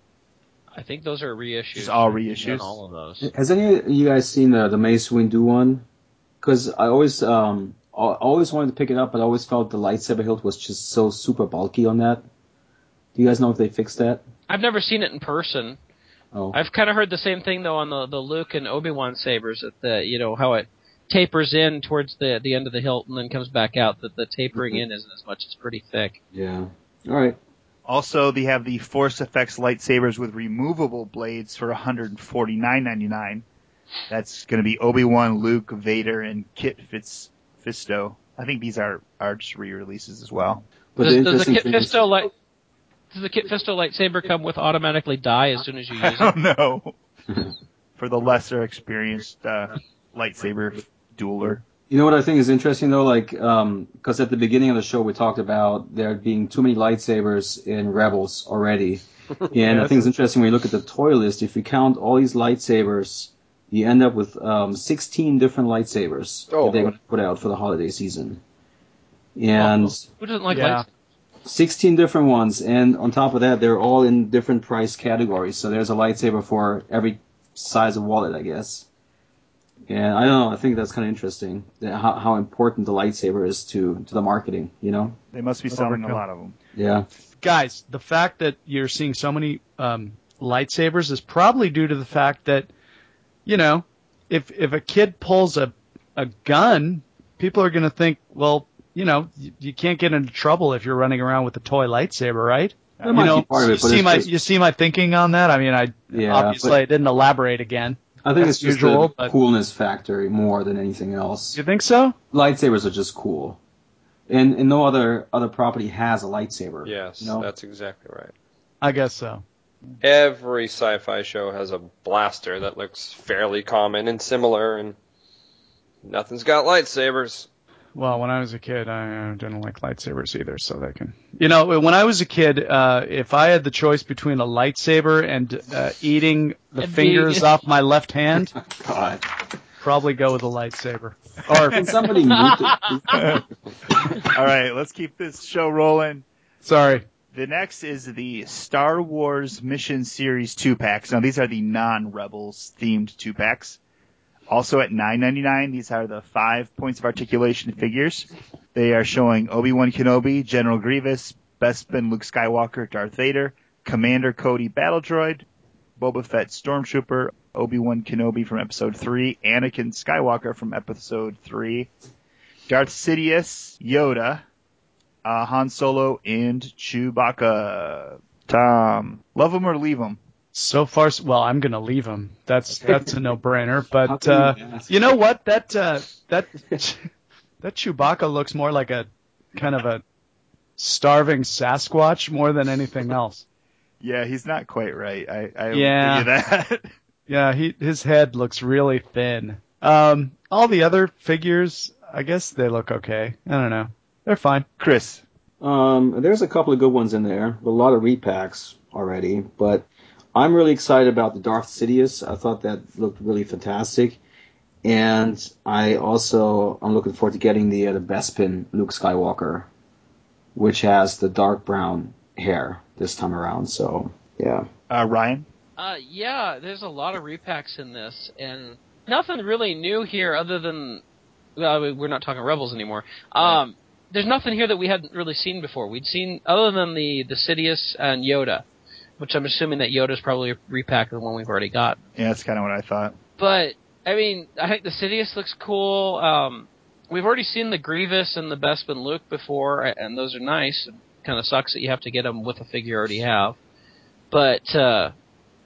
I think those are reissues. Just all reissues? All of those. Has any of you guys seen the the Mace Windu one? Because I always um I always wanted to pick it up, but I always felt the lightsaber hilt was just so super bulky on that. Do you guys know if they fixed that? I've never seen it in person. Oh, I've kind of heard the same thing though on the the Luke and Obi Wan sabers. That the you know how it tapers in towards the the end of the hilt and then comes back out. That the tapering in isn't as much. It's pretty thick. yeah. All right. Also, they have the Force FX lightsabers with removable blades for 149.99. That's going to be Obi Wan, Luke, Vader, and Kit Fitz Fisto. I think these are are just re-releases as well. But does, the does the Kit thing is- Fisto light? Does the Kit Fisto lightsaber come with automatically die as soon as you *laughs* I use it? don't know. *laughs* For the lesser experienced uh, lightsaber dueler. You know what I think is interesting though, like, because at the beginning of the show we talked about there being too many lightsabers in Rebels already, *laughs* and I think it's interesting when you look at the toy list. If you count all these lightsabers, you end up with um, 16 different lightsabers Oh. that they're going to put out for the holiday season, and Who doesn't like Yeah. lightsabers? 16 different ones. And on top of that, they're all in different price categories. So there's a lightsaber for every size of wallet, I guess. And I don't know. I think that's kind of interesting. How, how important the lightsaber is to to the marketing. You know? They must be selling a lot of them. Yeah. guys, the fact that you're seeing so many um, lightsabers is probably due to the fact that, you know, if if a kid pulls a a gun, people are going to think, well, you know, you, you can't get into trouble if you're running around with a toy lightsaber, right? That you might know, be part of you it, but see my just- you see my thinking on that. I mean, I Yeah, obviously but- I didn't elaborate again. I think That's it's just usual, the but- coolness factor more than anything else. You think so? Lightsabers are just cool. And, and no other other property has a lightsaber. Yes, You know? that's exactly right. I guess so. Every sci-fi show has a blaster that looks fairly common and similar, and nothing's got lightsabers. Well, when I was a kid, I uh, didn't like lightsabers either, so they can. You know, when I was a kid, uh, if I had the choice between a lightsaber and uh, eating the And fingers being- off my left hand, *laughs* God. probably go with a lightsaber. Or Can somebody mute it? *laughs* All right, let's keep this show rolling. sorry, The next is the Star Wars Mission Series two packs. Now these are the non-Rebels themed two packs. Also at nine ninety nine, these are the five points of articulation figures. They are showing Obi Wan Kenobi, General Grievous, Bespin Luke Skywalker, Darth Vader, Commander Cody Battle Droid, Boba Fett Stormtrooper, Obi Wan Kenobi from Episode three, Anakin Skywalker from Episode three, Darth Sidious, Yoda, uh, Han Solo and Chewbacca. Tom, love them or leave them? So far, well, I'm gonna leave him. That's that's a no-brainer. But uh, you know what? That uh, that *laughs* that Chewbacca looks more like a kind of a starving Sasquatch more than anything else. Yeah, he's not quite right. I, I Yeah. that. *laughs* Yeah, he his head looks really thin. Um, all the other figures, I guess they look okay. I don't know. They're fine. Chris. Um, there's a couple of good ones in there. A lot of repacks already, but I'm really excited about the Darth Sidious. I thought that looked really fantastic, and I also I'm looking forward to getting the uh, the Bespin Luke Skywalker, which has the dark brown hair this time around. So yeah. Uh, Ryan. Uh, yeah, there's a lot of repacks in this, and nothing really new here other than, well, we're not talking Rebels anymore. Um, there's nothing here that we hadn't really seen before. We'd seen, other than the, the Sidious and Yoda, which I'm assuming that Yoda's probably a repack of the one we've already got. Yeah, that's kind of what I thought. But, I mean, I think the Sidious looks cool. Um, we've already seen the Grievous and the Bespin Luke before, and those are nice. Kind of sucks that you have to get them with a figure you already have. But, uh,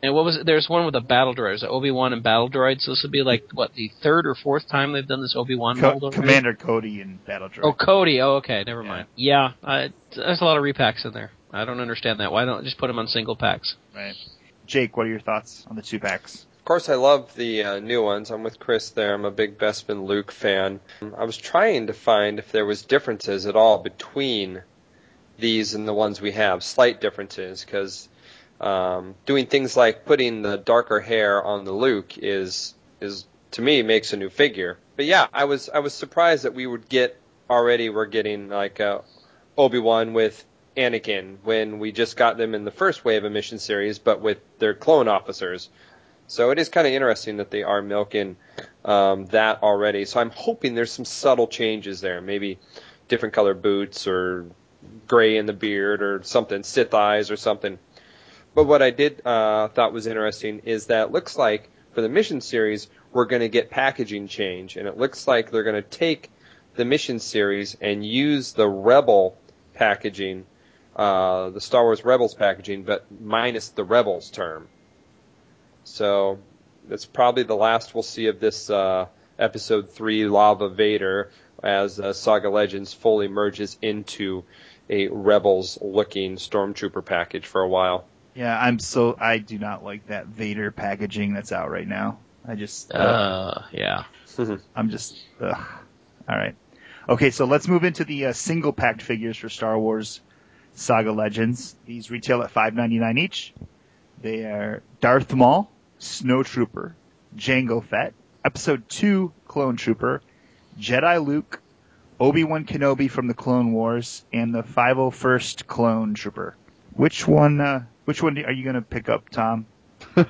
and what was it? There's one with a battle droid. Obi Wan and battle droid. So this would be like what the third or fourth time they've done this Obi Wan Co-? Commander Cody and Battle Droid. Oh, Cody. Oh, okay. Never Yeah. mind. Yeah, uh, there's a lot of repacks in there. I don't understand that. Why don't just put them on single packs? Right. Jake, what are your thoughts on the two packs? Of course, I love the uh, new ones. I'm with Chris there. I'm a big Bespin Luke fan. I was trying to find if there was differences at all between these and the ones we have, slight differences, because um, doing things like putting the darker hair on the Luke is is to me makes a new figure. But yeah, I was I was surprised that we would get already we're getting like uh, Obi Wan with Anakin when we just got them in the first wave of mission series, but with their clone officers. So it is kind of interesting that they are milking um, that already. So I'm hoping there's some subtle changes there, maybe different color boots or gray in the beard or something, Sith eyes or something. But what I did uh, thought was interesting is that it looks like for the mission series we're going to get packaging change, and it looks like they're going to take the mission series and use the Rebel packaging, uh, the Star Wars Rebels packaging, but minus the Rebels term. So that's probably the last we'll see of this uh, episode three, Lava Vader, as uh, Saga Legends fully merges into a Rebels-looking Stormtrooper package for a while. Yeah, I'm so I do not like that Vader packaging that's out right now. I just uh, Uh, yeah. *laughs* I'm just ugh. all right. Okay, so let's move into the uh, single packed figures for Star Wars Saga Legends. These retail at five ninety nine each. They are Darth Maul, Snow Trooper, Jango Fett, Episode Two Clone Trooper, Jedi Luke, Obi Wan Kenobi from the Clone Wars, and the 501st Clone Trooper. Which one? Uh, which one are you going to pick up, Tom? *laughs* what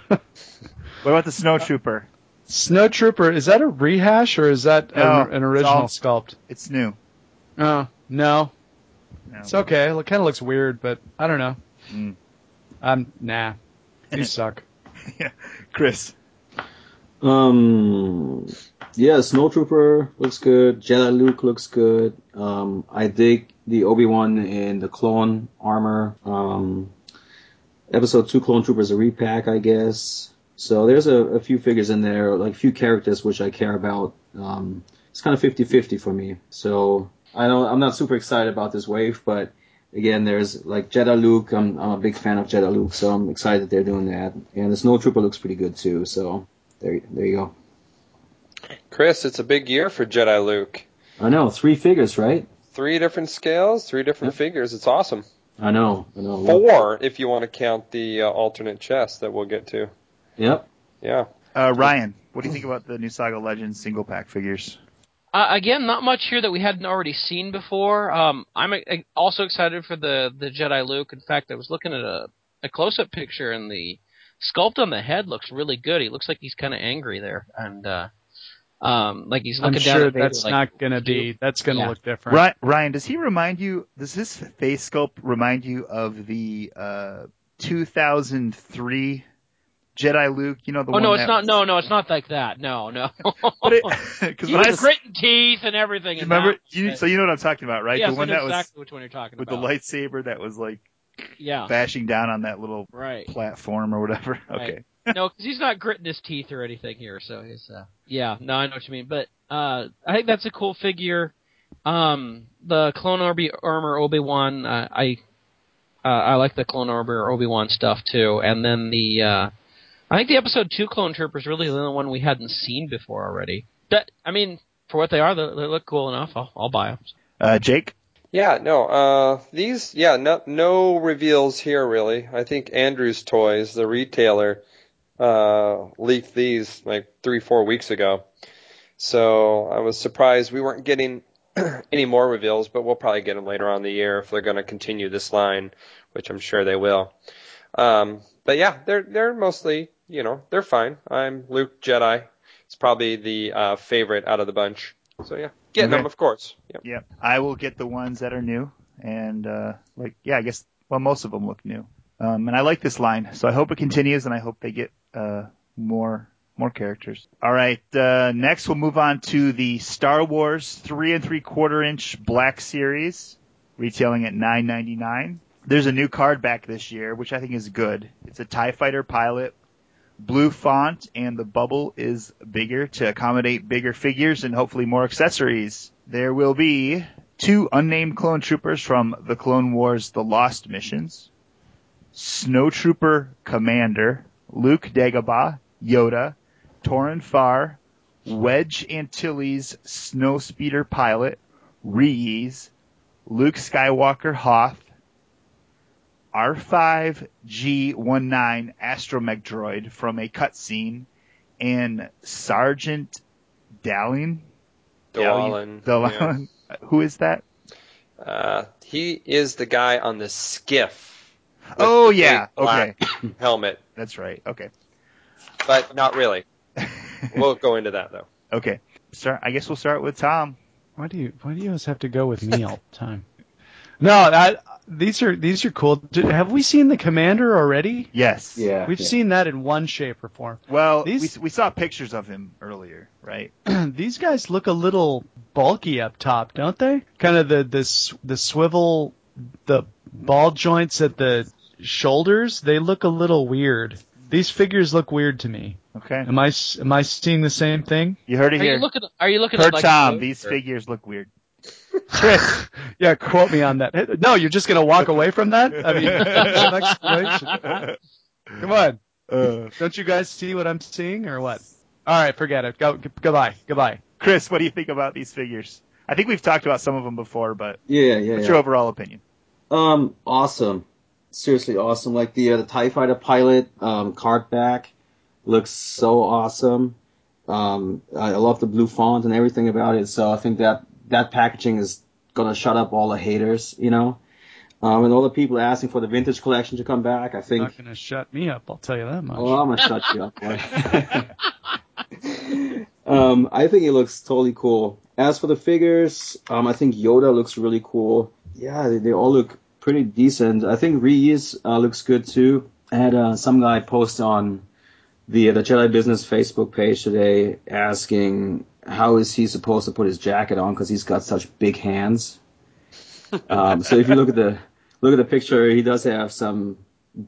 about the Snow Trooper? Snow Trooper, is that a rehash or is that No, an, an original it's sculpt? It's new. Oh, no. No. It's okay. It kind of looks weird, but I don't know. Mm. Um, nah. You *laughs* suck. yeah. Chris. Um, yeah, Snowtrooper looks good. Jedi Luke looks good. Um, I dig the Obi Wan in the clone armor. Um, episode two Clone Troopers a repack, I guess. So there's a, a few figures in there, like a few characters which I care about. Um, it's kind of 50-50 for me. So I don't, I'm not super excited about this wave, but again, there's like Jedi Luke. I'm, I'm a big fan of Jedi Luke, so I'm excited that they're doing that. And the Snowtrooper looks pretty good too. So there, there you go. Chris, it's a big year for Jedi Luke. I know three figures, right? Three different scales, three different figures. It's awesome. I know, I know. Four, if you want to count the uh, alternate chest that we'll get to. Yep. Yeah. Uh, Ryan, what do you think about the new Saga Legends single pack figures? Uh, again, not much here that we hadn't already seen before. Um, I'm uh, also excited for the the Jedi Luke. In fact, I was looking at a, a close up picture, and the sculpt on the head looks really good. He looks like he's kind of angry there, and uh, um, like he's I'm looking down sure at Vader, that's like, not going to be, that's going to Yeah. look different. Ryan, Ryan, does he remind you? Does his face sculpt remind you of the uh, 2003 Jedi Luke? You know the Oh one. no, it's not. was- No, no, it's not like that. No, no. *laughs* Because *laughs* he when I was gritting teeth and everything. remember, you, so you know what I'm talking about, right? yes, the one I know that was exactly which one you're talking with about. the lightsaber that was like Yeah, bashing down on that little right. platform or whatever. *laughs* Right. Okay. no, because he's not gritting his teeth or anything here. So he's, uh, yeah, no, I know what you mean. But uh, I think that's a cool figure. Um, the clone Orbi armor Obi Wan, uh, I, uh, I like the clone armor Obi Wan stuff too. And then the uh, I think the episode two clone troopers really the only one we hadn't seen before already. That I mean, for what they are, they, they look cool enough. I'll, I'll buy them. Uh, Jake? Yeah, no, uh, these, yeah, no, no reveals here really. I think Andrew's Toys, the retailer, uh, leaked these like three, four weeks ago. So I was surprised we weren't getting *clears throat* any more reveals, but we'll probably get them later on in the year if they're going to continue this line, which I'm sure they will. Um, but yeah, they're they're mostly, you know, they're fine. I'm Luke Jedi. It's probably the uh, favorite out of the bunch. So yeah, getting Okay. them, of course. Yep. Yep. I will get the ones that are new, and uh, like, yeah, I guess well, most of them look new. Um, and I like this line, so I hope it continues, and I hope they get uh, more more characters. All right. Uh, next, we'll move on to the Star Wars three and three quarter inch Black Series, retailing at nine ninety nine. There's a new card back this year, which I think is good. It's a Tie Fighter pilot, blue font, and the bubble is bigger to accommodate bigger figures and hopefully more accessories. There will be two unnamed clone troopers from the Clone Wars The Lost Missions, Snowtrooper Commander, Luke Dagobah, Yoda, Toryn Farr, Wedge Antilles Snowspeeder Pilot, Ree-Yees, Luke Skywalker Hoth, R5G19 Astromech droid from a cutscene, and Sergeant Dallin. Doallyn. Dallin. *laughs* Who is that? Uh, he is the guy on the skiff. Oh the yeah. black Okay. *coughs* Helmet, That's right. Okay. but not really. *laughs* We'll go into that though. okay. Start. I guess we'll start with Tom. Why do you why do you always have to go with me all the time? *laughs* No, I, these are these are cool. Did, have we seen the commander already? Yes. Yeah. We've yeah. seen that in one shape or form. Well, These- we we saw pictures of him earlier, right? *clears throat* these guys look a little bulky up top, don't they? Kind of the the the swivel, the ball joints at the shoulders. They look a little weird. These figures look weird to me. Okay. Am I s- am I seeing the same thing? You heard it Are here. you looking? Are you looking Per at like Tom, the- these figures look weird. Chris, yeah, quote me on that. No, you're just gonna walk away from that? I mean, *laughs* explanation. Come on. Uh, Don't you guys see what I'm seeing or what? All right, forget it. Go g- goodbye. Goodbye. Chris, what do you think about these figures? I think we've talked about some of them before, but Yeah, yeah, what's yeah. your overall opinion? Um, awesome. Seriously awesome. Like the uh, the Tie Fighter pilot um, card back looks so awesome. Um, I I love the blue font and everything about it. So I think that that packaging is gonna shut up all the haters, you know. Um, and all the people asking for the vintage collection to come back. I think. Not gonna shut me up. I'll tell you that much. Oh, I'm gonna shut you up. boy. *laughs* um, I think it looks totally cool. As for the figures, um, I think Yoda looks really cool. Yeah, they, they all look pretty decent. I think Ree-Yees uh, looks good too. I had uh, some guy post on the the Jedi Business Facebook page today asking how is he supposed to put his jacket on because he's got such big hands. *laughs* Um, so if you look at the look at the picture, he does have some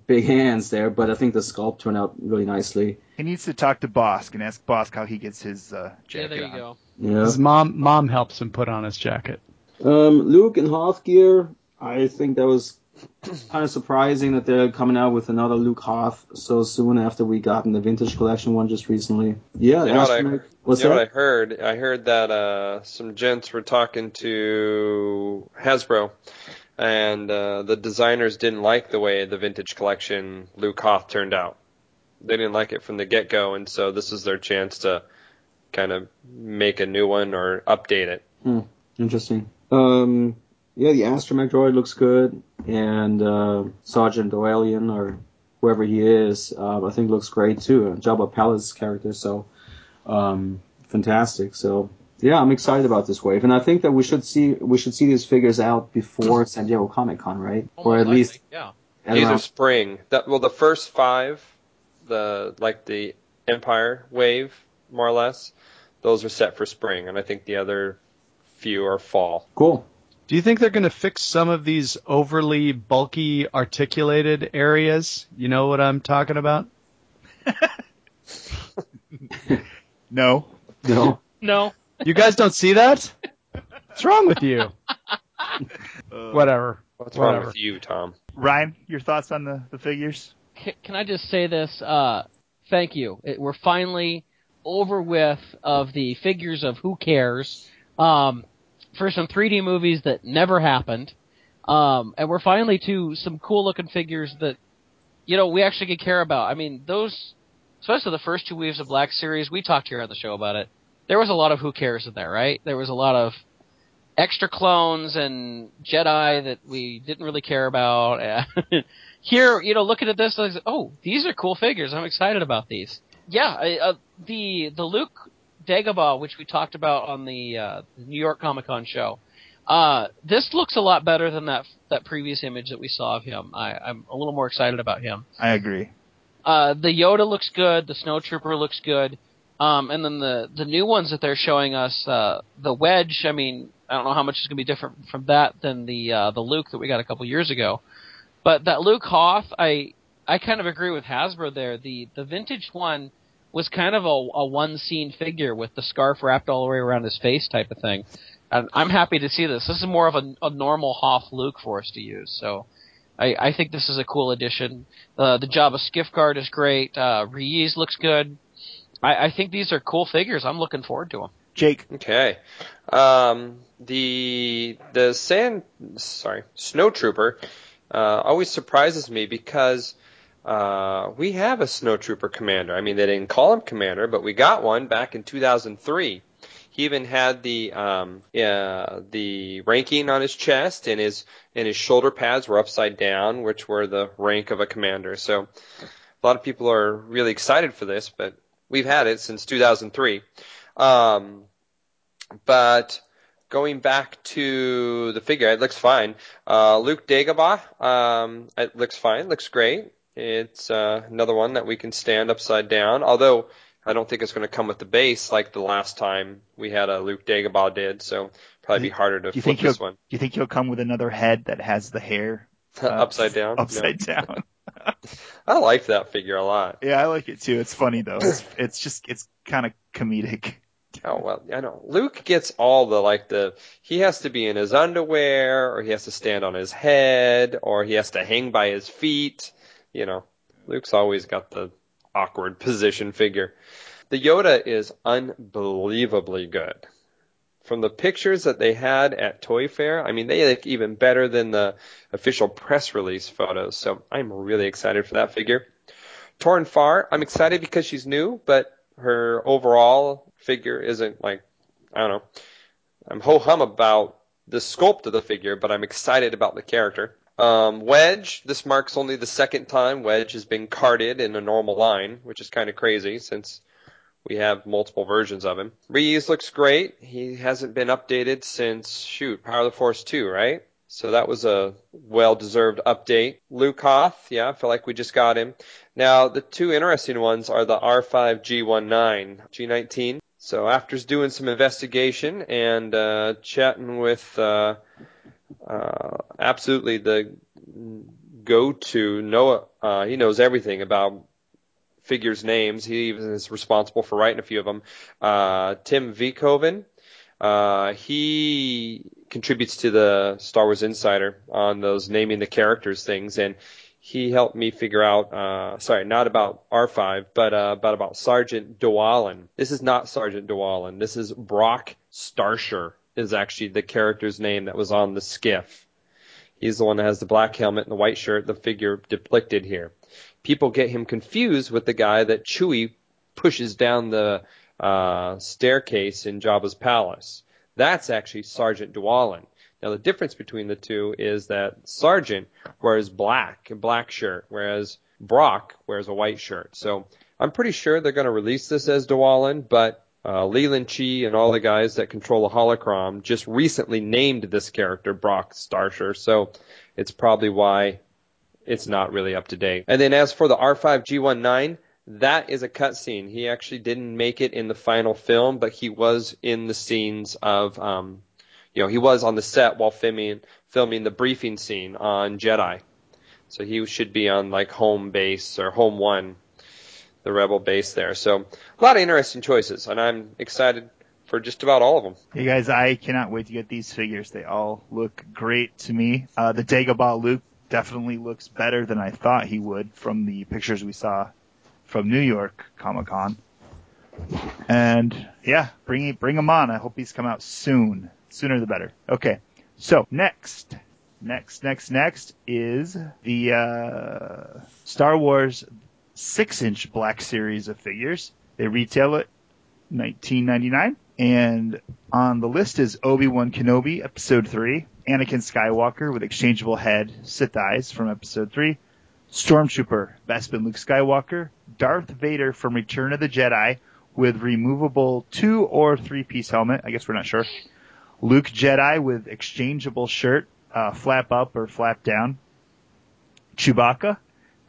big hands there, but I think the sculpt turned out really nicely. He needs to talk to Bosk and ask Bosk how he gets his uh, Yeah, jacket there you on. go. Yeah. His mom mom helps him put on his jacket. Um, Luke and Hoth gear, I think that was kind of surprising that they're coming out with another Luke Hoth so soon after we got in the vintage collection one just recently. Yeah, You know what I- what's you know that? what I heard? I heard that uh, some gents were talking to Hasbro, and uh, the designers didn't like the way the vintage collection Luke Hoth turned out. They didn't like it from the get go, and so this is their chance to kind of make a new one or update it. Interesting. Um, yeah, the Astromech droid looks good, and uh, Sergeant Doallyn or whoever he is, um, I think looks great too. And Jabba Palace character, so um, fantastic. So yeah, I'm excited about this wave, and I think that we should see we should see these figures out before San Diego Comic Con, right? or Almost at least likely, yeah. at These are spring. That well, the first five, the like the Empire wave, more or less, those are set for spring, and I think the other few are fall. cool. Do you think they're going to fix some of these overly bulky articulated areas? You know what I'm talking about? *laughs* No. No. No. You guys don't see that? What's wrong with you? Whatever. What's wrong with you, Tom? Ryan, your thoughts on the, the figures? Can, can I just say this? Uh, Thank you. It, we're finally over with of the figures of who cares. Um, for some 3D movies that never happened. Um, and we're finally to some cool looking figures that, you know, we actually could care about. I mean, those, especially the first two Weaves of Black series, we talked here on the show about it. There was a lot of who cares in there, right? There was a lot of extra clones and Jedi that we didn't really care about. *laughs* here, you know, looking at this, like, oh, these are cool figures. I'm excited about these. Yeah, uh, the the Luke Dagobah, which we talked about on the, uh, New York Comic Con show. Uh, this looks a lot better than that that previous image that we saw of him. I, I'm a little more excited about him. I agree. Uh, the Yoda looks good. The Snowtrooper looks good. Um, and then the the new ones that they're showing us, uh, the Wedge. I mean, I don't know how much is going to be different from that than the uh, the Luke that we got a couple years ago. But that Luke Hoth, I I kind of agree with Hasbro there. The the vintage one was kind of a, a one scene figure with the scarf wrapped all the way around his face type of thing. And I'm happy to see this. This is more of a, a normal Hoth Luke for us to use. So I, I think this is a cool addition. Uh, the Jabba skiff guard is great. Uh, Ree-Yees looks good. I, I think these are cool figures. I'm looking forward to them. Jake. Okay. Um, the the sand sorry snowtrooper uh, always surprises me because uh, we have a snowtrooper commander. I mean, they didn't call him commander, but we got one back in 2003. He even had the um, the ranking on his chest, and his and his shoulder pads were upside down, which were the rank of a commander. So a lot of people are really excited for this, but we've had it since 2003. Um, but going back to the figure, it looks fine. Uh, Luke Dagobah, um, it looks fine, looks great. It's uh, another one that we can stand upside down. Although I don't think it's going to come with the base like the last time we had a Luke Dagobah did. So probably be harder to do you flip this one Do you think he'll come with another head that has the hair *laughs* uh, upside down. Upside No. down. *laughs* I like that figure a lot. yeah, I like it too. It's funny though. It's, *clears throat* it's just it's kind of comedic. Oh well, I know. Luke gets all the like the he has to be in his underwear, or he has to stand on his head, or he has to hang by his feet. You know, Luke's always got the awkward *laughs* position figure. The Yoda is unbelievably good. From the pictures that they had at Toy Fair, I mean, they look even better than the official press release photos. So I'm really excited for that figure. Toryn Farr, I'm excited because she's new, but her overall figure isn't like, I don't know. I'm ho hum about the sculpt of the figure, but I'm excited about the character. Um, Wedge, this marks only the second time Wedge has been carded in a normal line, which is kind of crazy since we have multiple versions of him. Ree-Yees looks great. He hasn't been updated since, shoot, Power of the Force 2, right? So that was a well-deserved update. Luke yeah, I feel like we just got him. Now, the two interesting ones are the R5 G19, G19. So after doing some investigation and uh, chatting with uh, uh, absolutely the go-to Noah, uh, he knows everything about figures' names. He even is responsible for writing a few of them. Uh, Tim Veekhoven, uh, he contributes to the Star Wars Insider on those naming the characters things, and he helped me figure out, uh, sorry, not about R5, but, uh, but about Sergeant Doallyn. This is not Sergeant Doallyn. This is Brock Starsher is actually the character's name that was on the skiff. He's the one that has the black helmet and the white shirt, the figure depicted here. People get him confused with the guy that Chewie pushes down the uh, staircase in Jabba's palace. That's actually Sergeant Doallyn. Now the difference between the two is that Sergeant wears black, a black shirt, whereas Brock wears a white shirt. So I'm pretty sure they're going to release this as Doallyn, but uh, Leland Chee and all the guys that control the holocron just recently named this character Brock Starsher, so it's probably why it's not really up to date. And then as for the R5 G19, that is a cutscene. He actually didn't make it in the final film, but he was in the scenes of, um, you know, he was on the set while filming filming the briefing scene on Jedi. So he should be on like home base or home one, the rebel base there. So a lot of interesting choices, and I'm excited for just about all of them. Hey guys, I cannot wait to get these figures. They all look great to me. Uh, the Dagobah Luke definitely looks better than I thought he would from the pictures we saw from New York Comic Con. And yeah, bring bring him on. I hope he's come out soon. Sooner the better. Okay. So next, next, next, next is the uh, Star Wars six-inch black series of figures. They retail at 19.99, and on the list is Obi Wan Kenobi Episode Three, Anakin Skywalker with exchangeable head, Sith eyes from Episode Three, Stormtrooper Bespin Luke Skywalker, Darth Vader from Return of the Jedi with removable two or three piece helmet. I guess we're not sure. Luke Jedi with exchangeable shirt, uh, flap up or flap down. Chewbacca,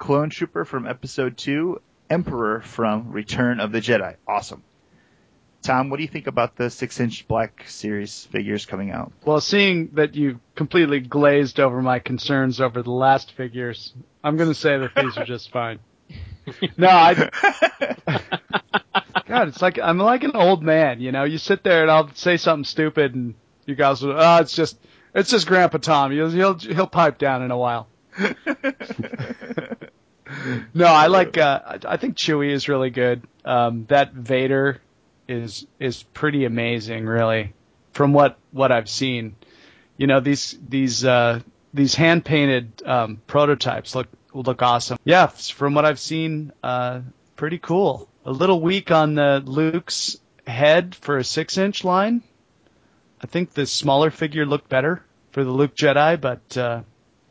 Clone Trooper from Episode 2, Emperor from Return of the Jedi. Awesome. Tom, what do you think about the six inch black series figures coming out? Well, seeing that you completely glazed over my concerns over the last figures, I'm going to say that these are just fine. *laughs* No, I. *laughs* God, it's like I'm like an old man, you know. You sit there and I'll say something stupid, and you guys will, oh, it's just, it's just Grandpa Tom. He'll he'll, he'll pipe down in a while. *laughs* no, I like. Uh, I think Chewie is really good. Um, that Vader is is pretty amazing, really, from what what I've seen. You know these these uh, these hand painted um, prototypes look look awesome. Yeah, from what I've seen, uh, pretty cool. A little weak on the Luke's head for a six inch line. I think the smaller figure looked better for the Luke Jedi, but uh,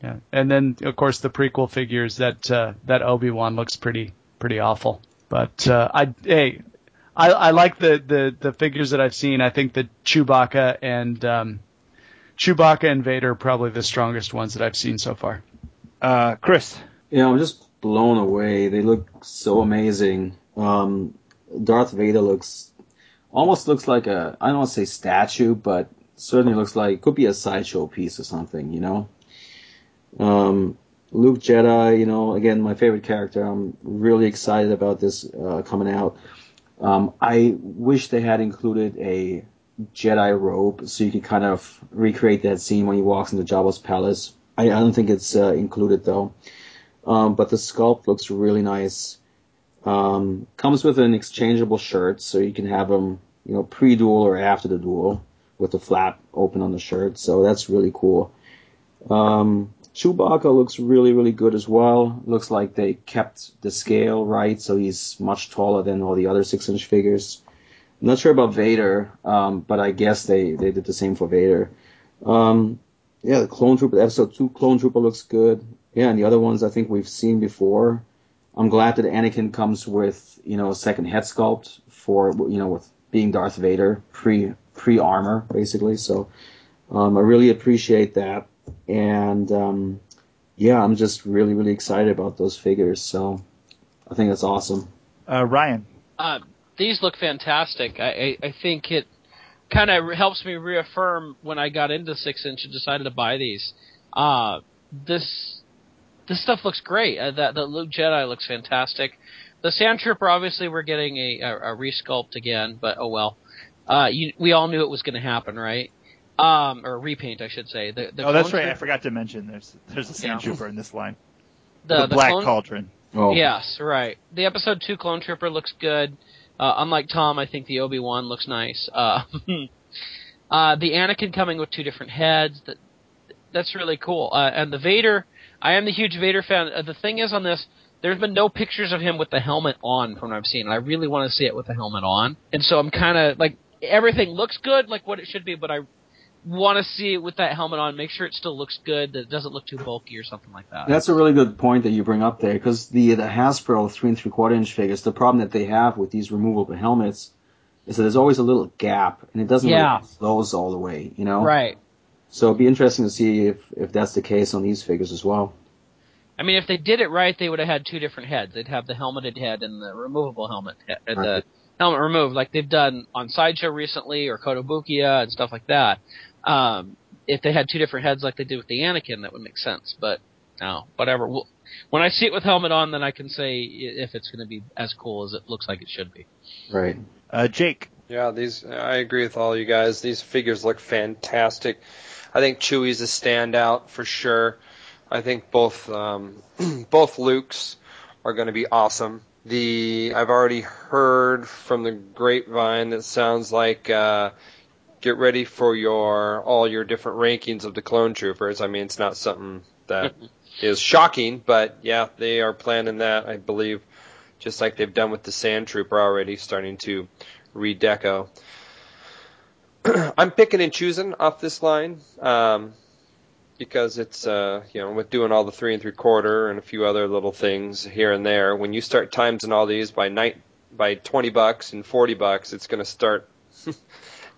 yeah. And then of course the prequel figures that uh, that Obi Wan looks pretty pretty awful. But uh, I hey, I, I like the, the the figures that I've seen. I think the Chewbacca and um, Chewbacca and Vader are probably the strongest ones that I've seen so far. Uh, Chris. Yeah, I'm just blown away. They look so amazing. Um, Darth Vader looks almost looks like a I don't want to say statue, but certainly looks like could be a sideshow piece or something, you know. Um, Luke Jedi, you know, again my favorite character. I'm really excited about this uh, coming out. Um, I wish they had included a Jedi robe so you could kind of recreate that scene when he walks into Jabba's palace. I, I don't think it's uh, included though. Um, but the sculpt looks really nice. Um, comes with an exchangeable shirt, so you can have them, you know, pre-duel or after the duel with the flap open on the shirt. So that's really cool. Um, Chewbacca looks really, really good as well. Looks like they kept the scale right, so he's much taller than all the other six-inch figures. I'm not sure about Vader, um, but I guess they, they did the same for Vader. Um, yeah, the Clone Trooper, Episode 2 Clone Trooper looks good. Yeah, and the other ones I think we've seen before. I'm glad that Anakin comes with, you know, a second head sculpt for, you know, with being Darth Vader, pre, pre armor, basically. So, um, I really appreciate that. And, um, yeah, I'm just really, really excited about those figures. So, I think that's awesome. Uh, Ryan. Uh, these look fantastic. I, I, I think it kind of helps me reaffirm when I got into six inch and decided to buy these. Uh, this this stuff looks great. Uh, that the Luke Jedi looks fantastic. The Sand Trooper, obviously, we're getting a, a, a resculpt again, but oh well. Uh, you, we all knew it was going to happen, right? Um, or repaint, I should say. The, the oh, that's Clone right. I forgot to mention there's there's a sand Yeah. trooper in this line. The, The, the black Clone- cauldron. Oh, Yes, right. The episode two clone trooper looks good. Uh, unlike Tom, I think the Obi Wan looks nice. Uh, *laughs* uh, the Anakin coming with two different heads. That that's really cool. Uh, and the Vader, I am the huge Vader fan. Uh, the thing is on this, there's been no pictures of him with the helmet on from what I've seen. And I really want to see it with the helmet on. And so I'm kind of like everything looks good, like what it should be, but I want to see it with that helmet on. Make sure it still looks good. That it doesn't look too bulky or something like that. That's a really good point that you bring up there, because the the Hasbro three and three quarter inch figures, the problem that they have with these removable helmets is that there's always a little gap, and it doesn't Yeah. really close all the way, you know. Right. So it'd be interesting to see if if that's the case on these figures as well. I mean, if they did it right, they would have had two different heads. They'd have the helmeted head and the removable helmet, he- uh, the Right. helmet removed, like they've done on Sideshow recently or Kotobukiya and stuff like that. Um, if they had two different heads like they did with the Anakin, that would make sense. But no, whatever. We'll, when I see it with helmet on, then I can say if it's going to be as cool as it looks like it should be. Right. Uh, Jake. Yeah, these I agree with all you guys. These figures look fantastic. I think Chewie's a standout for sure. I think both um, *clears throat* both Lukes are going to be awesome. the I've already heard from the grapevine that sounds like uh, get ready for your all your different rankings of the clone troopers. I mean, it's not something that *laughs* is shocking, but yeah, they are planning that. I believe, just like they've done with the Sand Trooper already, starting to redeco. *clears throat* I'm picking and choosing off this line. Um, because it's uh, you know with doing all the three and three quarter and a few other little things here and there. When you start times and all these by night by twenty bucks and forty bucks, it's going to start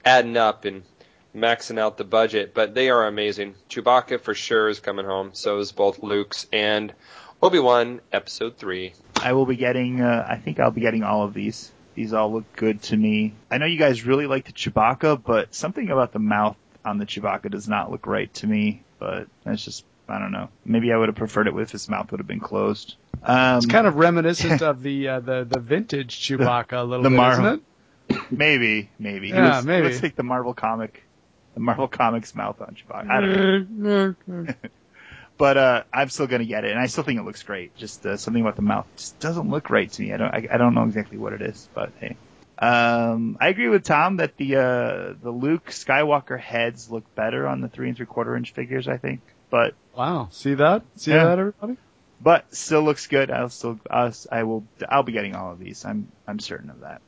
adding up and maxing out the budget. But they are amazing. Chewbacca for sure is coming home. So is both Luke's and Obi Wan Episode three. I will be getting. Uh, I think I'll be getting all of these. These all look good to me. I know you guys really like the Chewbacca, but something about the mouth on the Chewbacca does not look right to me but that's just I don't know. Maybe I would have preferred it if his mouth would have been closed. Um, it's kind of reminiscent *laughs* of the uh, the the vintage Chewbacca a little the bit, Marvel, isn't it? Maybe, maybe. Yeah, looks, maybe. It looks like the Marvel comic, the Marvel Comics mouth on Chewbacca. I don't know. *laughs* but uh, I'm still gonna get it, and I still think it looks great. Just uh, something about the mouth just doesn't look right to me. I don't, I, I don't know exactly what it is, but hey. Um, I agree with Tom that the uh, the Luke Skywalker heads look better on the three and three quarter inch figures. I think, but Wow, see that? See Yeah. that, everybody? but still looks good. I'll still I'll, I will I'll be getting all of these. I'm I'm certain of that.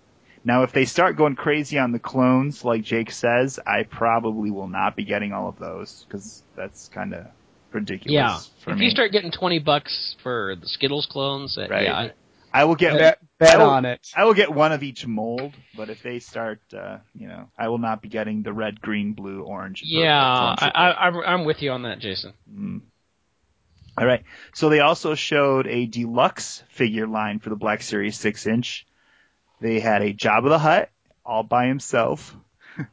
Now, if they start going crazy on the clones, like Jake says, I probably will not be getting all of those because that's kind of ridiculous Yeah. for if me. you start getting twenty bucks for the Skittles clones, uh, Right. yeah, I, I will get Bet, bet will- on it. I will get one of each mold, but if they start, uh, you know, I will not be getting the red, green, blue, orange. yeah, i i i'm I'm with you on that, Jason. Mm. All right. So they also showed a deluxe figure line for the Black Series 6 inch. They had a Jabba the Hutt all by himself *laughs*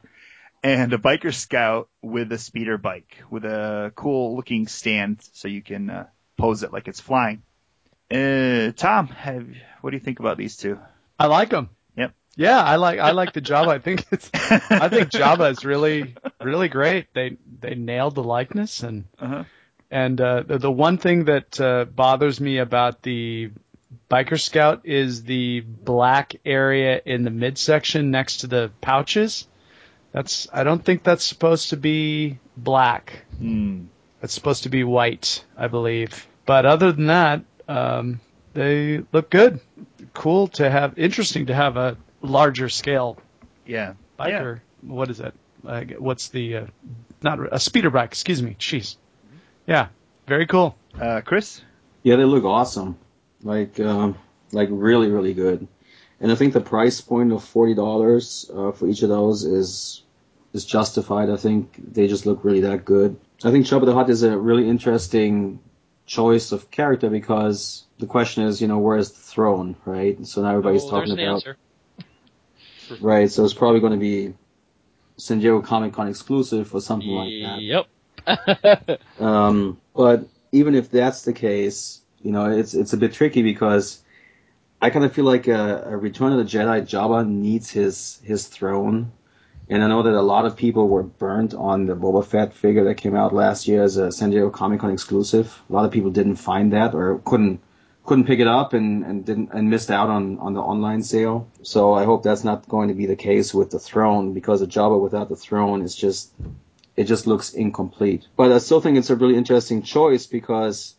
and a biker scout with a speeder bike with a cool looking stand so you can uh, pose it like it's flying. Uh, Tom, have, what do you think about these two? I like them. Yep. Yeah, I like I like the Jabba. I think it's I think *laughs* Jabba is really really great. They they nailed the likeness and Uh-huh. and uh, the, the one thing that uh, bothers me about the biker scout is the black area in the midsection next to the pouches. That's I don't think that's supposed to be black. Hmm. It's supposed to be white, I believe. But other than that, um, they look good. Cool to have, interesting to have a larger scale Yeah. biker. What is it? Uh, what's the uh, not a speeder bike? Excuse me. Jeez. Yeah, very cool. Uh, Chris? Yeah, they look awesome. Like, um, like really, really good. And I think the price point of forty dollars uh, for each of those is is justified. I think they just look really that good. I think Jabba the Hutt is a really interesting choice of character because the question is, you know, where is the throne, right? So now everybody's oh, talking about *laughs* right. So it's probably going to be San Diego Comic Con exclusive or something like that. Yep. *laughs* Um, but even if that's the case, you know, it's it's a bit tricky because I kind of feel like a, a Return of the Jedi Jabba needs his his throne, and I know that a lot of people were burnt on the Boba Fett figure that came out last year as a San Diego Comic Con exclusive. A lot of people didn't find that or couldn't couldn't pick it up and, and didn't and missed out on, on the online sale. So I hope that's not going to be the case with the throne because a Jabba without the throne is just it just looks incomplete. But I still think it's a really interesting choice because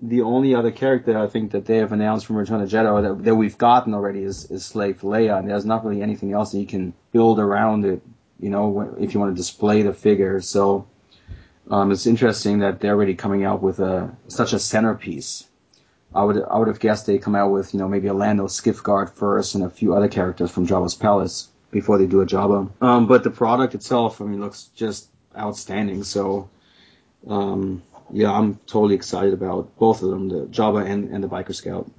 the only other character I think that they have announced from Return of Jedi that, that we've gotten already is, is Slave Leia, and there's not really anything else that you can build around it, you know, if you want to display the figure. So um, it's interesting that they're already coming out with a such a centerpiece. I would I would have guessed they come out with you know maybe a Lando Skiffguard first and a few other characters from Jabba's palace before they do a Jabba. Um, but the product itself, I mean, looks just outstanding. So um, yeah, I'm totally excited about both of them, the Jabba and, and the Biker Scout.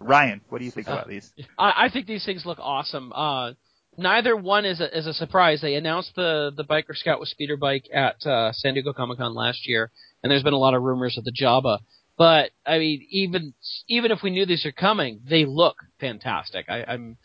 Ryan, what do you think about these? I, I think these things look awesome. Uh, neither one is a, is a surprise. They announced the the biker scout with speeder bike at uh, San Diego Comic Con last year, and there's been a lot of rumors of the Jabba. But I mean, even even if we knew these are coming, they look fantastic. I, I'm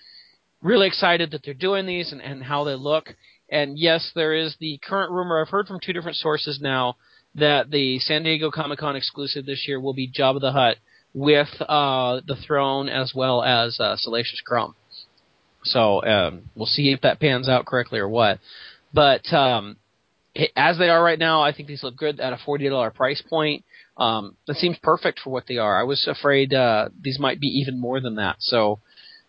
really excited that they're doing these and, and how they look. And yes, there is the current rumor I've heard from two different sources now that the San Diego Comic Con exclusive this year will be Jabba the Hutt with uh, the throne as well as uh, Salacious Crumb. So um, we'll see if that pans out correctly or what. But um, as they are right now, I think these look good at a forty dollar price point. Um, that seems perfect for what they are. I was afraid uh, these might be even more than that. So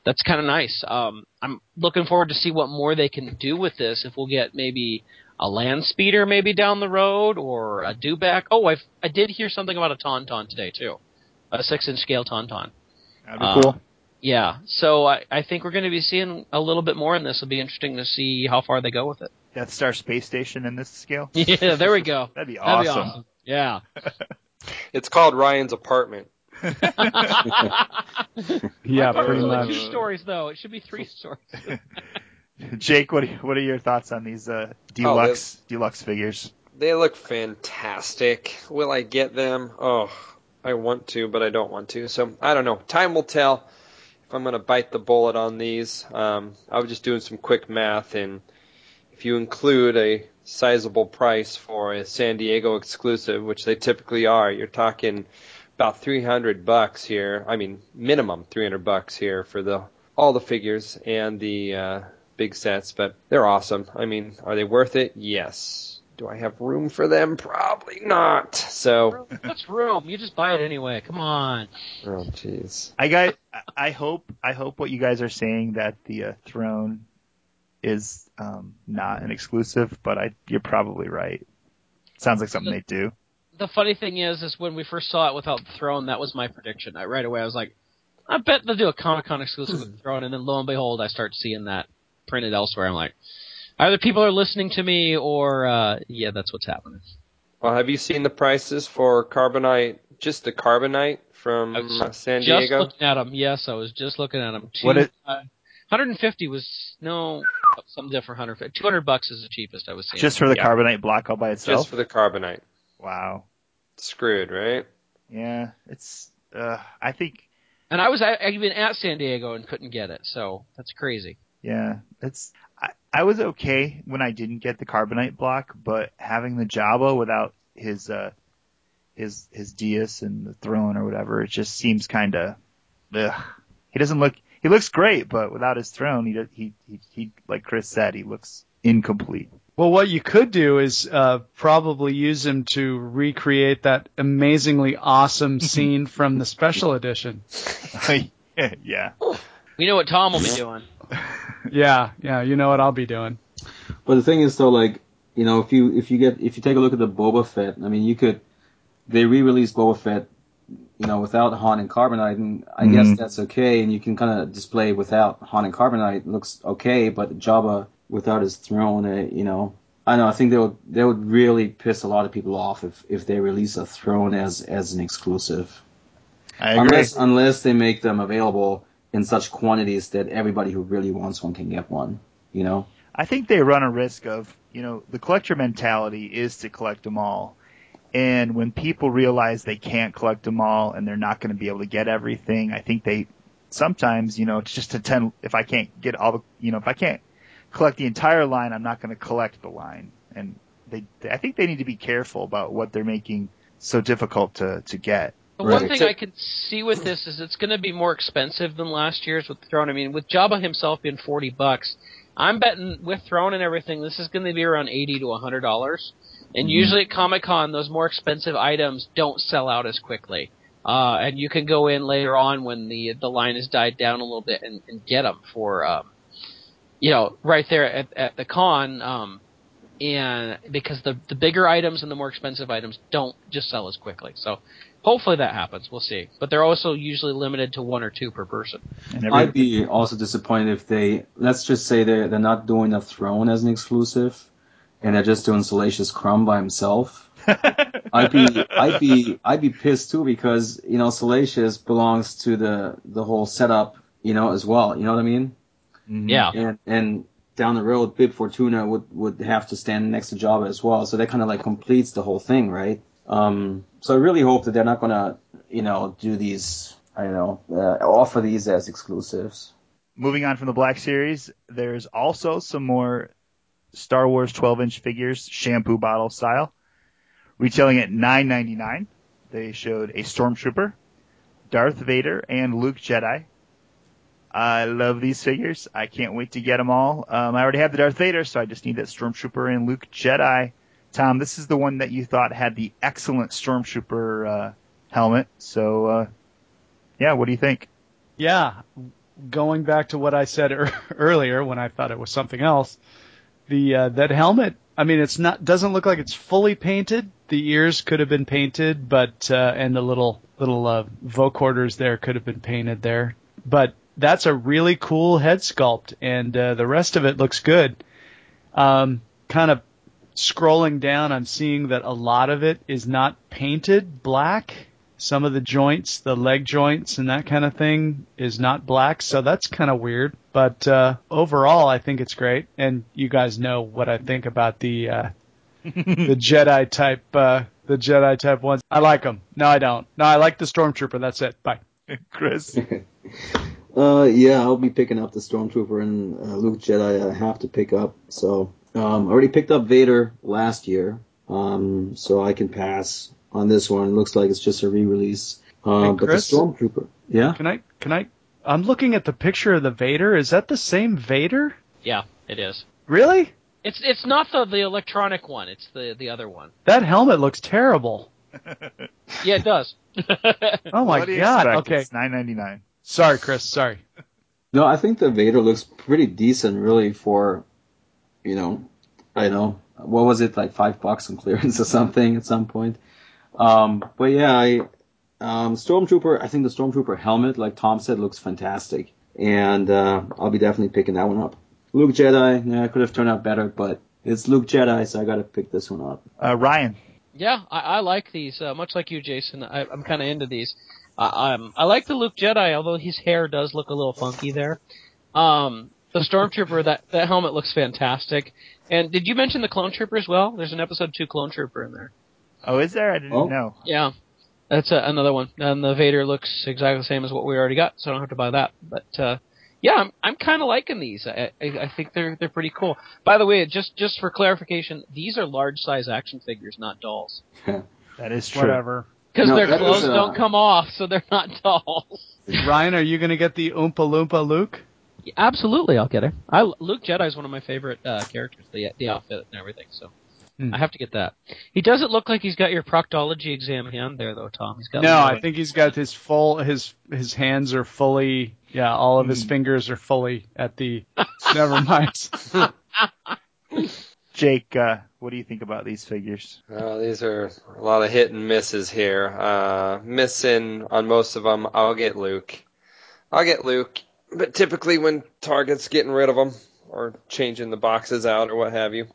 that's kind of nice. Um, I'm looking forward to see what more they can do with this. If we'll get maybe a land speeder maybe down the road or a dewback. Oh, I I did hear something about a tauntaun today too, a six inch scale tauntaun. That'd be Uh, cool. Yeah, so I, I think we're going to be seeing a little bit more in this. It'll be interesting to see how far they go with it. Death Star space station in this scale. *laughs* Yeah, there we go. That'd be That'd awesome. be awesome. Yeah. *laughs* It's called Ryan's apartment. *laughs* Yeah, Why pretty is much. Two stories though. It should be three stories. *laughs* Jake, what are, what are your thoughts on these uh, deluxe deluxe figures? They look fantastic. Will I get them? Oh, I want to, but I don't want to. So I don't know. Time will tell if I'm going to bite the bullet on these. Um, I was just doing some quick math, and if you include a sizable price for a San Diego exclusive, which they typically are, you're talking about 300 bucks here. I mean, minimum 300 bucks here for the all the figures and the uh, big sets, but they're awesome. I mean, are they worth it? Yes. Do I have room for them? Probably not. So, What's room? You just buy it anyway. Come on. oh jeez. I got. I hope. I hope what you guys are saying that the uh, throne is um, not an exclusive, but I you're probably right. Sounds like something they do. The funny thing is, is when we first saw it without the throne, that was my prediction. I right away I was like, I bet they'll do a Comic Con exclusive with the throne, and then lo and behold, I start seeing that printed elsewhere. I'm like, either people are listening to me, or uh, yeah, that's what's happening. Well, have you seen the prices for carbonite? Just the carbonite from I was uh, San Just Diego. looking at them. Yes, I was just looking at them. What it- uh, 150 was no some different. 150. 200 bucks is the cheapest I was seeing. Just for the Yeah. carbonite block all by itself. Just for the carbonite. wow. Screwed, right? Yeah. It's. Uh, I think. and I was I, I even at San Diego and couldn't get it. So that's crazy. Yeah. It's. I, I was okay when I didn't get the carbonite block, but having the Jabba without his uh his his Dias and the throne or whatever, it just seems kind of. He doesn't look. He looks great, but without his throne, he he he, he like Chris said, he looks incomplete. Well, what you could do is uh, probably use him to recreate that amazingly awesome *laughs* scene from the special edition. *laughs* yeah. We know what Tom will be doing. *laughs* Yeah, yeah, you know what I'll be doing. But the thing is though, like, you know, if you if you get if you take a look at the Boba Fett, I mean you could they re released Boba Fett, you know, without Han and Carbonite and I Mhm. guess that's okay and you can kinda display without Han and Carbonite looks okay, but Jabba without his throne, uh, you know I know, I think they would they would really piss a lot of people off if, if they release a throne as as an exclusive. I agree. Unless unless they make them available in such quantities that everybody who really wants one can get one. You know? I think they run a risk of, you know, the collector mentality is to collect them all. And when people realize they can't collect them all and they're not going to be able to get everything, I think they sometimes, you know, it's just a 10, if I can't get all the, you know, if I can't collect the entire line, I'm not going to collect the line. And they, I think they need to be careful about what they're making so difficult to, to get. The Right. one thing I could see with this is it's going to be more expensive than last year's with Throne. I mean, with Jabba himself being forty bucks, I'm betting with Throne and everything, this is going to be around eighty to hundred dollars. And usually at Comic Con, those more expensive items don't sell out as quickly. Uh, and you can go in later on when the the line has died down a little bit and, and get them for, um, you know, right there at, at the con. Um, and because the the bigger items and the more expensive items don't just sell as quickly. So hopefully that happens. We'll see. But they're also usually limited to one or two per person. And I'd be also disappointed if they let's just say they're they're not doing a throne as an exclusive and they're just doing Salacious Crumb by himself. *laughs* I'd be I'd be I'd be pissed too because, you know, Salacious belongs to the the whole setup, you know, as well. You know what I mean? Mhm. Yeah. And and down the road Bib Fortuna would would have to stand next to Jabba as well. So that kind of like completes the whole thing, right? Um so I really hope that they're not gonna, you know, do these I don't know, uh, offer these as exclusives. moving on from the Black Series, there's also some more Star Wars 12 inch figures, shampoo bottle style, retailing at $9.99. They showed a Stormtrooper, Darth Vader and Luke Jedi. I love these figures. I can't wait to get them all. Um, I already have the Darth Vader, so I just need that Stormtrooper and Luke Jedi. Tom, this is the one that you thought had the excellent Stormtrooper uh, helmet. So, uh, yeah, what do you think? Yeah, going back to what I said er- *laughs* earlier when I thought it was something else, the uh, that helmet. I mean, it's not doesn't look like it's fully painted. The ears could have been painted, but uh, and the little little uh, vocoders there could have been painted there. But that's a really cool head sculpt, and uh, the rest of it looks good. Um, kind of scrolling down, I'm seeing that a lot of it is not painted black. Some of the joints, the leg joints and that kind of thing is not black, so that's kind of weird. But uh, overall, I think it's great, and you guys know what I think about the uh, *laughs* the Jedi type, uh, the Jedi type ones. I like them. No, I don't. No, I like the Stormtrooper. That's it. Bye. *laughs* Chris? *laughs* Uh, yeah, I'll be picking up the Stormtrooper and uh, Luke Jedi. I have to pick up. So, um, I already picked up Vader last year. Um, so I can pass on this one. It looks like it's just a re-release. Uh, Hey, but the Stormtrooper, yeah. Can I? Can I? I'm looking at the picture of the Vader. Is that the same Vader? Yeah, it is. Really? It's it's not the the electronic one. It's the the other one. That helmet looks terrible. *laughs* Yeah, it does. *laughs* Oh my do god. expect? Okay. It's nine ninety nine. Sorry, Chris. Sorry. No, I think the Vader looks pretty decent, really, for, you know, I know what was it like five bucks on clearance or something at some point. Um, but yeah, I um, Stormtrooper. I think the Stormtrooper helmet, like Tom said, looks fantastic, and uh, I'll be definitely picking that one up. Luke Jedi, yeah, could have turned out better, but it's Luke Jedi, so I got to pick this one up. Uh, Ryan. Yeah, I, I like these. Uh, much like you, Jason, I, I'm kind of into these. Uh, um, I like the Luke Jedi, although his hair does look a little funky there. Um, the Stormtrooper, that that helmet looks fantastic. And did you mention the Clone Trooper as well? There's an episode two Clone Trooper in there. Oh, is there? I didn't Oh. know. Yeah, that's a, another one. And the Vader looks exactly the same as what we already got, so I don't have to buy that. But uh, yeah, I'm I'm kind of liking these. I, I I think they're they're pretty cool. By the way, just just for clarification, these are large size action figures, not dolls. *laughs* That is true. Whatever. Because No, their clothes is, uh, don't come off, so they're not *laughs* dolls. Ryan, are you gonna get the Oompa Loompa Luke? Absolutely, I'll get it. I Luke Jedi is one of my favorite uh, characters. The the outfit and everything. So Hmm. I have to get that. He doesn't look like he's got your proctology exam hand there, though, Tom. He's got No, I think he's got his full his his hands are fully yeah, all of his Hmm. fingers are fully at the never mind. *laughs* Jake, uh, what do you think about these figures? Uh, these are a lot of hit and misses here. Uh, missing on most of them. I'll get Luke. I'll get Luke. But typically when Target's getting rid of them or changing the boxes out or what have you.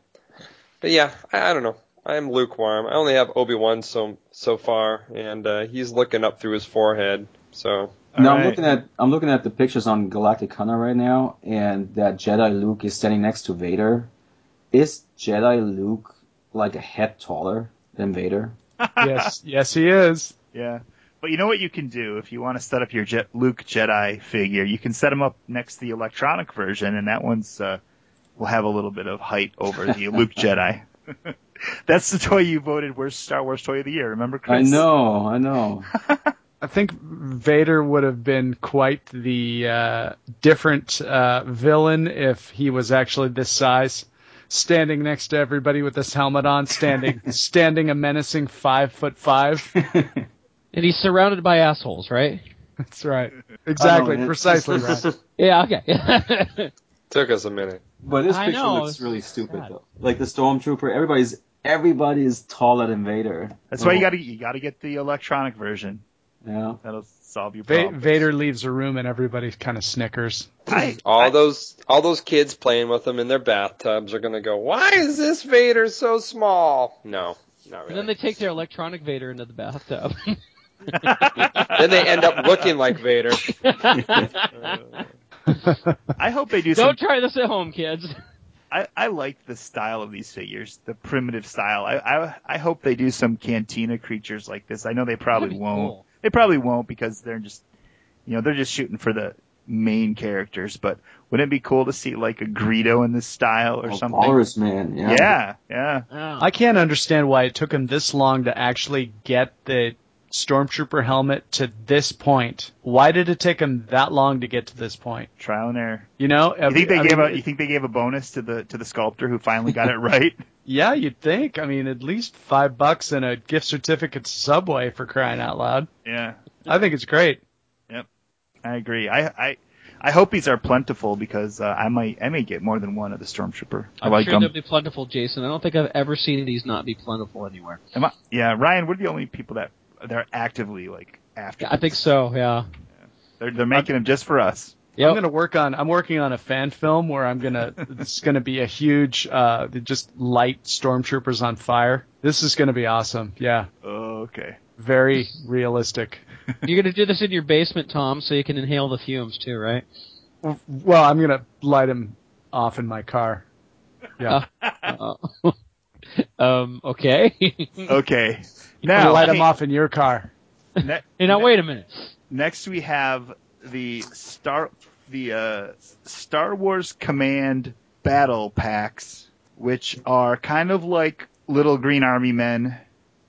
But yeah, I, I don't know. I am lukewarm. I only have Obi Wan so so far, and uh, he's looking up through his forehead. So now I'm looking at I'm looking at the pictures on Galactic Hunter right now, and that Jedi Luke is standing next to Vader. Is Jedi Luke like a head taller than Vader? *laughs* yes, yes he is. Yeah. But you know what you can do if you want to set up your Je- Luke Jedi figure? You can set him up next to the electronic version, and that one's uh, will have a little bit of height over the *laughs* Luke Jedi. *laughs* That's the toy you voted worst Star Wars toy of the year. Remember, Chris? I know, I know. *laughs* I think Vader would have been quite the uh, different uh, villain if he was actually this size, standing next to everybody with this helmet on, standing standing a menacing five foot five. And he's surrounded by assholes, right? That's right, *laughs* exactly, I know, it- precisely right. Yeah. Okay. *laughs* took us a minute. But this I picture know, looks really stupid sad. though. Like the stormtrooper, everybody's everybody is taller than Vader. That's why you Oh, got to you got to get the electronic version. Yeah. That'll solve your Va- problem. Vader leaves a room and everybody kind of snickers. I, *clears throat* All I- those all those kids playing with them in their bathtubs are gonna go, Why is this Vader so small? No, not really. and then they take their electronic Vader into the bathtub. *laughs* then they end up looking like Vader. I hope they do Don't try this at home, kids. I, I like the style of these figures, the primitive style. I, I I hope they do some cantina creatures like this. I know they probably won't. cool. They probably won't because they're just, you know, they're just shooting for the main characters. But wouldn't it be cool to see like a Greedo in this style or Oh, something? Walrus man. Yeah. Yeah, yeah. Oh. I can't understand why it took him this long to actually get the stormtrooper helmet to this point? Why did it take them that long to get to this point? Trial and error. You know, You think they I gave mean, a you think they gave a bonus to the to the sculptor who finally got it right? *laughs* *laughs* Yeah, you'd think. I mean, at least five bucks and a gift certificate to Subway for crying out loud. yeah. I think it's great. Yep, I agree. I I I hope these are plentiful because uh, I might I may get more than one of the stormtrooper. I I'm like sure them. they'll be plentiful, Jason. I don't think I've ever seen these not be plentiful anywhere. Am I- yeah, Ryan, we're the only people that they're actively like after. I think so. Yeah. They're they're making them just for us. I'm gonna work on. I'm working on a fan film where I'm gonna. *laughs* it's gonna be a huge, uh, just light stormtroopers on fire. This is gonna be awesome. Yeah, Oh, okay. very realistic. *laughs* You're gonna do this in your basement, Tom, so you can inhale the fumes too, right? Well, I'm gonna light them off in my car. Yeah, *laughs* Uh, um. Okay. Okay. I'm Now, gonna light them off in your car. ne- *laughs* hey, now ne- wait a minute. Next we have the Star the uh, Star Wars Command battle packs, which are kind of like little green army men,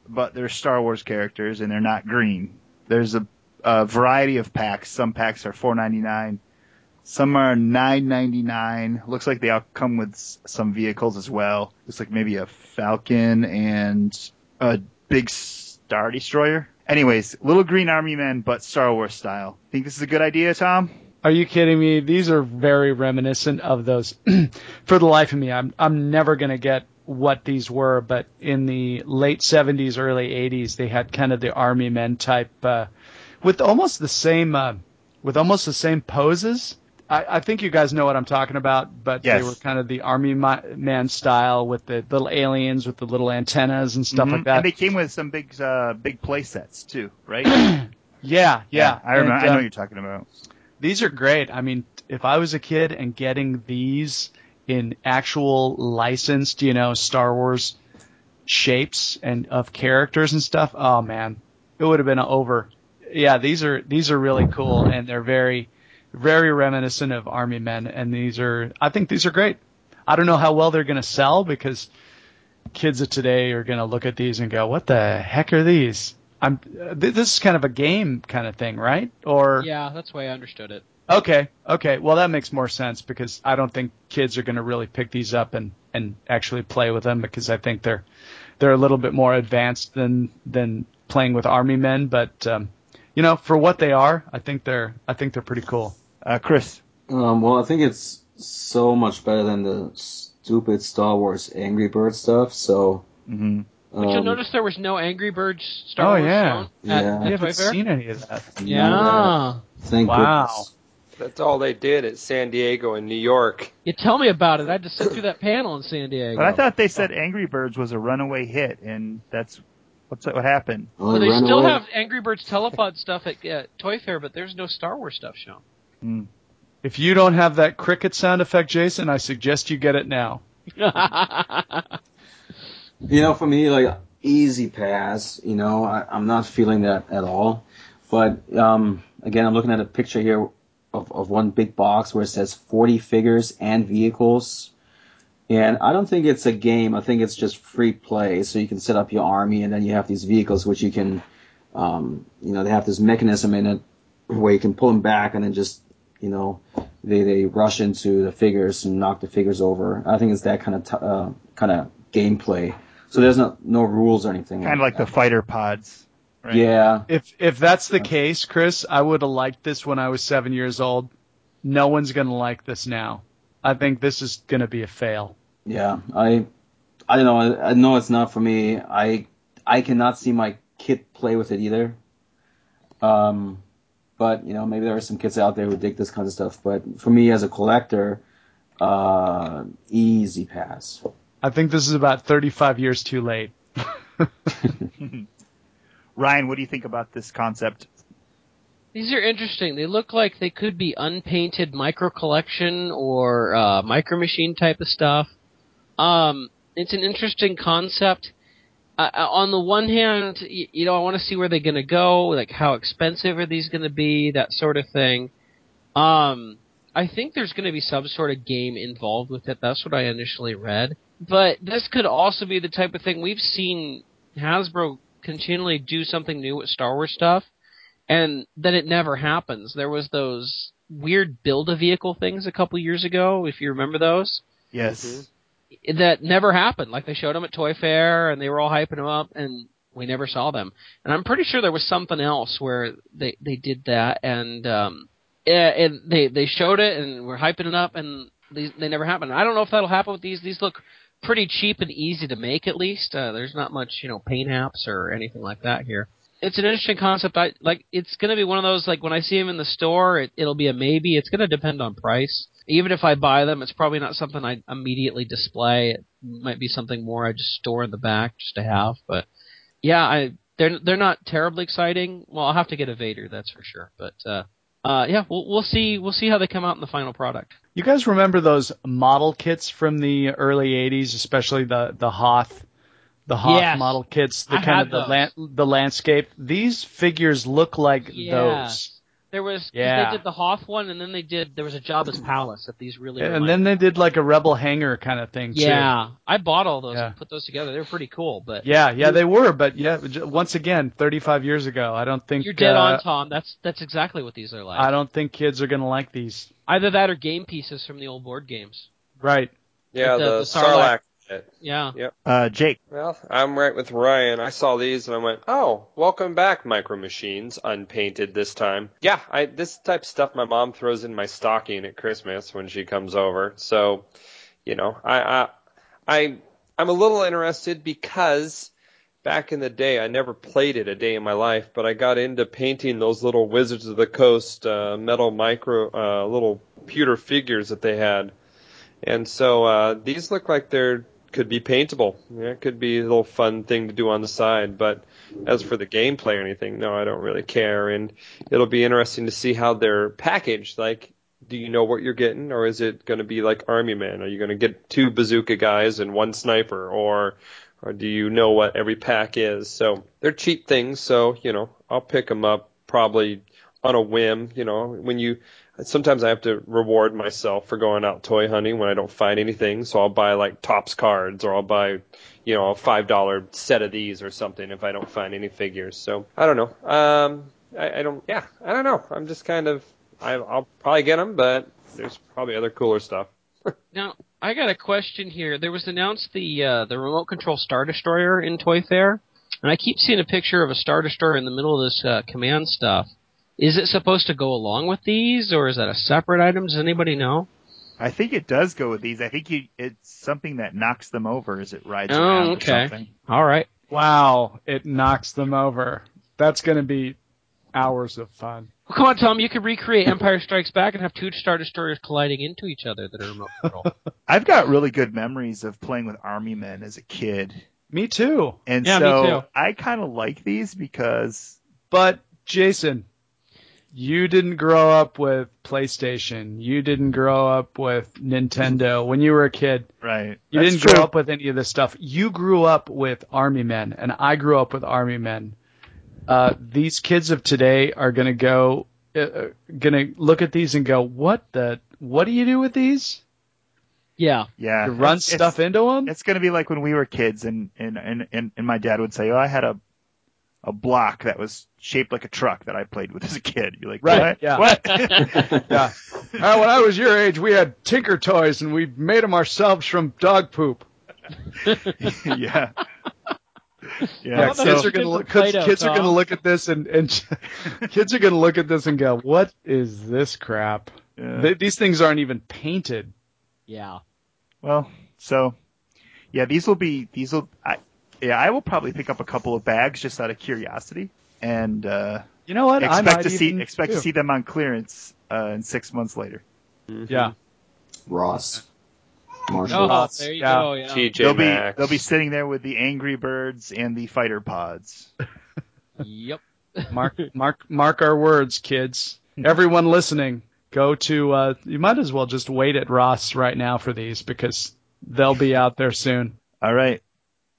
but they're Star Wars characters and they're not green. There's a, a variety of packs. Some packs are four ninety nine. Some are nine ninety nine. Looks like they all come with some vehicles as well. Looks like maybe a Falcon and a big Star Destroyer. Anyways, little green army men, but Star Wars style. Think this is a good idea, Tom? Are you kidding me? These are very reminiscent of those. *clears throat* For the life of me, I'm I'm never gonna get what these were, but in the late 70s, early 80s, they had kind of the army men type, uh, with almost the same, uh, with almost the same poses. I, I think you guys know what I'm talking about, but Yes. they were kind of the army man style with the little aliens with the little antennas and stuff Mhm. like that. And they came with some big, uh, big play sets too, right? *clears throat* yeah, yeah, I remember. And, I know uh, what you're talking about. These are great. I mean, if I was a kid and getting these in actual licensed, you know, Star Wars shapes and of characters and stuff, oh man, it would have been over. Yeah, these are these are really cool and they're very very reminiscent of Army Men and these are I think these are great. I don't know how well they're going to sell because kids of today are going to look at these and go, "What the heck are these?" I'm th- this is kind of a game kind of thing, right? Or Yeah, that's the way I understood it. Okay, okay. Well, that makes more sense because I don't think kids are going to really pick these up and and actually play with them because I think they're they're a little bit more advanced than than playing with army men. But um, you know, for what they are, I think they're I think they're pretty cool. Uh, Chris. Um, well, I think it's so much better than the stupid Star Wars Angry Bird stuff. So, hmm But you'll um, notice there was no Angry Birds Star Oh, Wars yeah. shown Yeah. at, I at I haven't Fair. seen any of that. none of Yeah. Thank Wow. goodness. That's all they did at San Diego and New York. You tell me about it. I had to sit through that panel in San Diego. But I thought they said Angry Birds was a runaway hit, and that's what's what happened. Oh, Well, they still away. have Angry Birds Telepod stuff at uh, Toy Fair, but there's no Star Wars stuff shown. If you don't have that cricket sound effect, Jason, I suggest you get it now. *laughs* You know, for me, like easy pass. You know, I, I'm not feeling that at all. But um, again, I'm looking at a picture here of, of one big box where it says 40 figures and vehicles. And I don't think it's a game. I think it's just free play. So you can set up your army, and then you have these vehicles which you can, um, you know, they have this mechanism in it where you can pull them back, and then just, you know, they they rush into the figures and knock the figures over. I think it's that kind of t- uh, kind of gameplay. So there's no no rules or anything. Kind of like the fighter pods. Right? Yeah, If if that's the case, Chris, I would have liked this when I was seven years old. No one's gonna like this now. I think this is gonna be a fail. yeah. I I don't know. I, I know it's not for me. I I cannot see my kid play with it either. Um, but you know maybe there are some kids out there who dig this kind of stuff. But for me as a collector, uh, easy pass. I think this is about 35 years too late. *laughs* Ryan, what do you think about this concept? These are interesting. They look like they could be unpainted micro collection or uh, micro machine type of stuff. Um, it's an interesting concept. Uh, uh, on the one hand, y- you know, I want to see where they're going to go, like how expensive are these going to be, that sort of thing. Um, I think there's going to be some sort of game involved with it. That's what I initially read. But this could also be the type of thing we've seen Hasbro continually do something new with Star Wars stuff, and then it never happens. There was those weird build a vehicle things a couple years ago, if you remember those. Yes. That never happened. Like they showed them at Toy Fair, and they were all hyping them up, and we never saw them. And I'm pretty sure there was something else where they they did that, and um, yeah, and they they showed it, and we're hyping it up, and they they never happened. I don't know if that'll happen with these. These look pretty cheap and easy to make, at least. Uh, there's not much you know paint apps or anything like that here. It's an interesting concept. I like. It's going to be one of those like when I see them in the store, it, it'll be a maybe. It's going to depend on price. Even if I buy them, it's probably not something I immediately display. It might be something more I just store in the back just to have. But yeah, I they're they're not terribly exciting. Well, I'll have to get a Vader, that's for sure. But uh, uh, yeah, we'll we'll see we'll see how they come out in the final product. You guys remember those model kits from the early '80s, especially the the Hoth, the Hoth Yes. model kits, the I kind of the lan- the landscape. These figures look like Yeah. those. There was Yeah. they did the Hoth one, and then they did there was a Jabba's Palace at these really. And remind then they did like a rebel hangar kind of thing too. yeah, I bought all those Yeah. and put those together. They were pretty cool, but Yeah, yeah, they were, but yeah, once again, 35 years ago. I don't think you're dead uh, on, Tom. That's that's exactly what these are like. I don't think kids are gonna like these. Either that or game pieces from the old board games. Right. Yeah, the- the, the Sarlacc. Sarlacc. kit. Yeah. Uh, Jake. Well, I'm right with Ryan. I saw these and I went, "Oh, welcome back, Micro Machines, unpainted this time." Yeah, I this type of stuff my mom throws in my stocking at Christmas when she comes over. So, you know, I I I I'm a little interested because back in the day I never played it a day in my life, but I got into painting those little Wizards of the Coast uh, metal micro uh, little pewter figures that they had. And so uh, these look like they're could be paintable. Yeah, it could be a little fun thing to do on the side. But as for the gameplay or anything, no, I don't really care. And it'll be interesting to see how they're packaged. Like, do you know what you're getting, or is it going to be like Army Men? Are you going to get two bazooka guys and one sniper, or or do you know what every pack is? So they're cheap things. So you know, I'll pick them up probably on a whim. You know, when you sometimes I have to reward myself for going out toy hunting when I don't find anything. So I'll buy like Topps cards or I'll buy, you know, a five dollar set of these or something if I don't find any figures. So I don't know. Um, I, I don't. Yeah, I don't know. I'm just kind of. I, I'll probably get them, but there's probably other cooler stuff. *laughs* Now I got a question here. There was announced the uh, the remote control Star Destroyer in Toy Fair, and I keep seeing a picture of a Star Destroyer in the middle of this uh, command stuff. Is it supposed to go along with these, or is that a separate item? Does anybody know? I think it does go with these. I think you, it's something that knocks them over as it rides Oh, around okay. or something. All right. Wow, it knocks them over. That's gonna be hours of fun. Well, come on, Tom. You could recreate Empire Strikes Back and have two Star Destroyers colliding into each other that are remote control. *laughs* I've got really good memories of playing with army men as a kid. Me too. And Yeah, me so too. I kind of like these because But Jason, you didn't grow up with PlayStation. You didn't grow up with Nintendo when you were a kid. right. You that's didn't true. grow up with any of this stuff. You grew up with Army Men, and I grew up with Army Men. Uh, these kids of today are gonna go, uh, uh, gonna look at these and go, "What the? What do you do with these? yeah. Yeah. You run It's- stuff it's, into them?" It's going to be like when we were kids and, and, and, and, and my dad would say, oh, I had a, a block that was shaped like a truck that I played with as a kid. You're like, Right, what? yeah. What? *laughs* yeah. Uh, when I was your age, we had Tinker Toys, and we made them ourselves from dog poop. *laughs* yeah. Yeah. Yeah, so, kids are gonna look, kids, Play-Doh, kids are gonna look at this and, and *laughs* kids are gonna look at this and go, "What is this crap?" yeah. Th- these things aren't even painted. Yeah. well, so, yeah, these will be, these will, I, yeah, I will probably pick up a couple of bags just out of curiosity and, uh, You know what? I expect might to see, even expect too. to see them on clearance, uh, in six months later. Yeah. Ross. Marshall. Oh, there you Yeah. go. Yeah. TJ They'll be, they'll be sitting there with the Angry Birds and the Fighter Pods. Yep. Mark, mark, mark our words, kids. *laughs* Everyone listening, go to. Uh, you might as well just wait at Ross right now for these because they'll be out there soon. All right.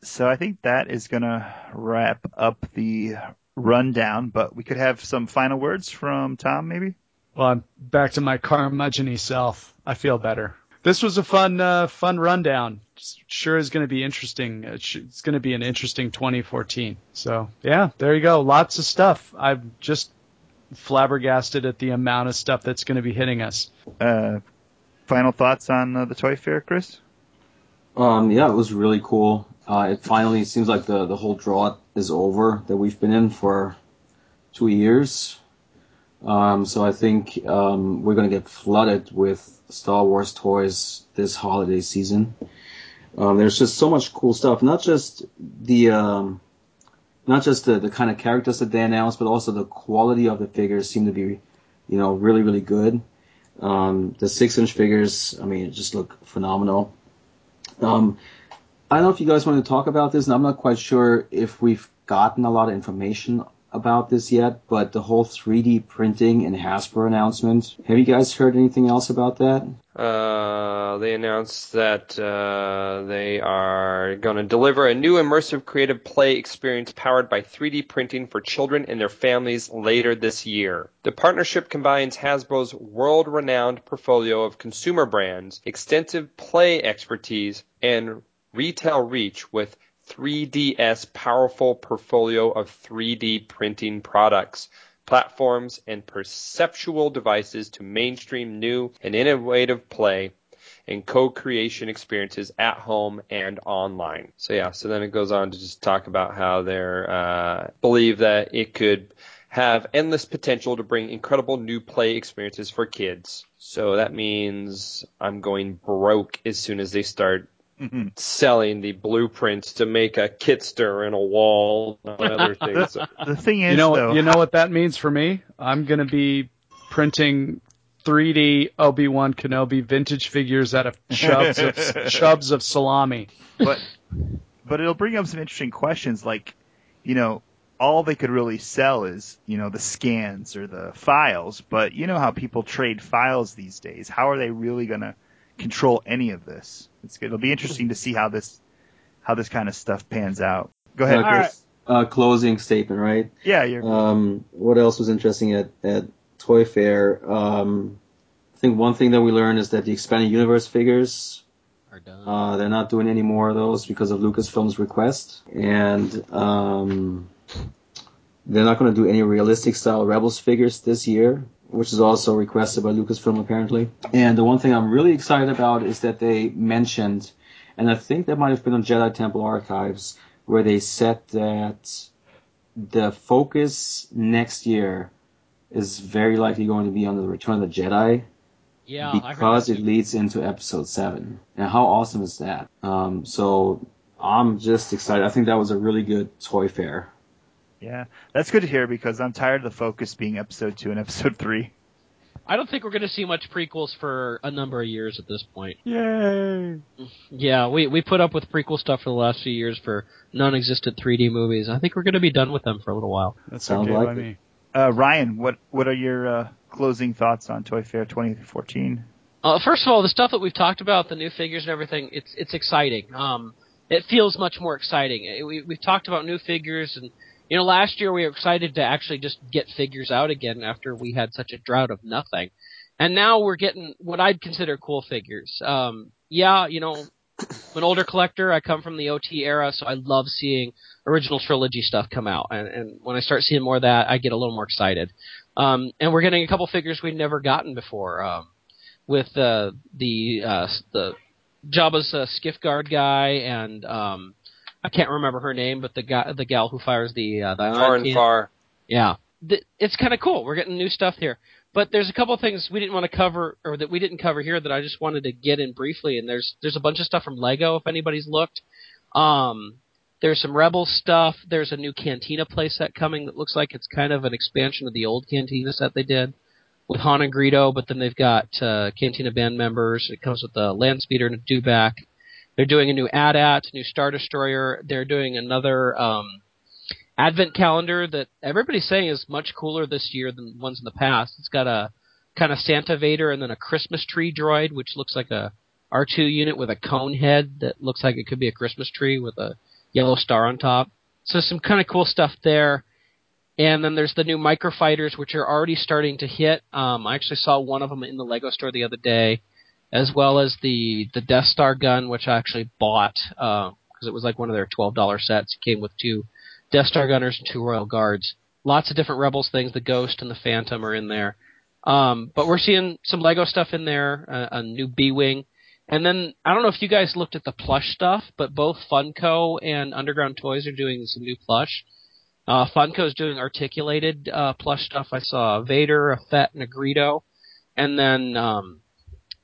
So I think that is going to wrap up the rundown, but we could have some final words from Tom, maybe? Well, I'm back to my curmudgeon self. I feel better. this was a fun uh, fun rundown. Sure is going to be interesting. It's going to be an interesting 2014. So yeah, there you go. Lots of stuff. I'm just flabbergasted at the amount of stuff that's going to be hitting us. Uh, final thoughts on uh, the Toy Fair, Chris? Um, yeah, it was really cool. Uh, it finally seems like the the whole drought is over that we've been in for two years. Um, so I think um, we're going to get flooded with Star Wars toys this holiday season. Um, there's just so much cool stuff, not just the um, not just the, the kind of characters that they announced, but also the quality of the figures seem to be, you know, really really good. Um, the six inch figures, I mean, just look phenomenal. Um, I don't know if you guys want to talk about this, and I'm not quite sure if we've gotten a lot of information about this yet, but the whole 3D printing and Hasbro announcement. Have you guys heard anything else about that? Uh, they announced that uh, they are going to deliver a new immersive creative play experience powered by 3D printing for children and their families later this year. The partnership combines Hasbro's world-renowned portfolio of consumer brands, extensive play expertise, and retail reach with 3DS powerful portfolio of 3D printing products, platforms, and perceptual devices to mainstream new and innovative play and co-creation experiences at home and online. So yeah, so then it goes on to just talk about how they uh, believe that it could have endless potential to bring incredible new play experiences for kids. So that means I'm going broke as soon as they start mm-hmm. *laughs* selling the blueprints to make a Kitster and a wall and other things. *laughs* the thing is, you know, though, you know what that means for me? I'm going to be printing 3D Obi Wan Kenobi vintage figures out of *laughs* chubs of chubs of salami. But but it'll bring up some interesting questions, like you know. All they could really sell is, you know, the scans or the files, but you know how people trade files these days. How are they really going to control any of this. It's, it'll be interesting to see how this how this kind of stuff pans out. Go ahead, Chris. Uh, closing statement, right? Yeah, you're. Um, what else was interesting at at Toy Fair? Um, I think one thing that we learned is that the expanded universe figures are done. Uh, they're not doing any more of those because of Lucasfilm's request, and um, they're not going to do any realistic style Rebels figures this year which is also requested by Lucasfilm apparently. And the one thing I'm really excited about is that they mentioned, and I think that might have been on Jedi Temple Archives, where they said that the focus next year is very likely going to be on the Return of the Jedi. Yeah, because it leads into Episode Seven. And how awesome is that? Um, so I'm just excited. I think that was a really good toy fair. Yeah, that's good to hear because I'm tired of the focus being episode two and episode three. I don't think we're going to see much prequels for a number of years at this point. Yay! Yeah, we we put up with prequel stuff for the last few years for non-existent 3D movies. I think we're going to be done with them for a little while. That sounds okay like by me. Uh, Ryan, what what are your uh, closing thoughts on Toy Fair 2014? Uh, first of all, the stuff that we've talked about, the new figures and everything, it's it's exciting. Um, it feels much more exciting. We, we've talked about new figures and you know, last year we were excited to actually just get figures out again after we had such a drought of nothing. And now we're getting what I'd consider cool figures. Um, yeah, you know, I'm an older collector. I come from the OT era, so I love seeing original trilogy stuff come out. And, and when I start seeing more of that, I get a little more excited. Um, and we're getting a couple figures we'd never gotten before. Um, with uh, the uh, the Jabba's uh, skiff guard guy and um, I can't remember her name, but the guy, the gal who fires the uh, the far and far. Yeah, it's kind of cool. We're getting new stuff here, but there's a couple of things we didn't want to cover or that we didn't cover here that I just wanted to get in briefly. And there's there's a bunch of stuff from Lego if anybody's looked. Um, there's some Rebel stuff. There's a new Cantina playset coming that looks like it's kind of an expansion of the old Cantina set they did with Han and Greedo, but then they've got uh, Cantina band members. It comes with a land speeder and a dewback. They're doing a new AT-AT, new Star Destroyer. They're doing another um, Advent calendar that everybody's saying is much cooler this year than ones in the past. It's got a kind of Santa Vader and then a Christmas tree droid, which looks like a R2 unit with a cone head that looks like it could be a Christmas tree with a yellow star on top. So some kind of cool stuff there. And then there's the new microfighters, which are already starting to hit. Um, I actually saw one of them in the Lego store the other day as well as the the Death Star gun, which I actually bought because it was like one of their twelve dollar sets. It came with two Death Star gunners and two Royal Guards. Lots of different Rebels things. The Ghost and the Phantom are in there. Um, but we're seeing some Lego stuff in there, a, a new B wing, and then I don't know if you guys looked at the plush stuff, but both Funko and Underground Toys are doing some new plush. Uh, Funko's doing articulated uh, plush stuff. I saw a Vader, a Fett, and a Greedo, and then um,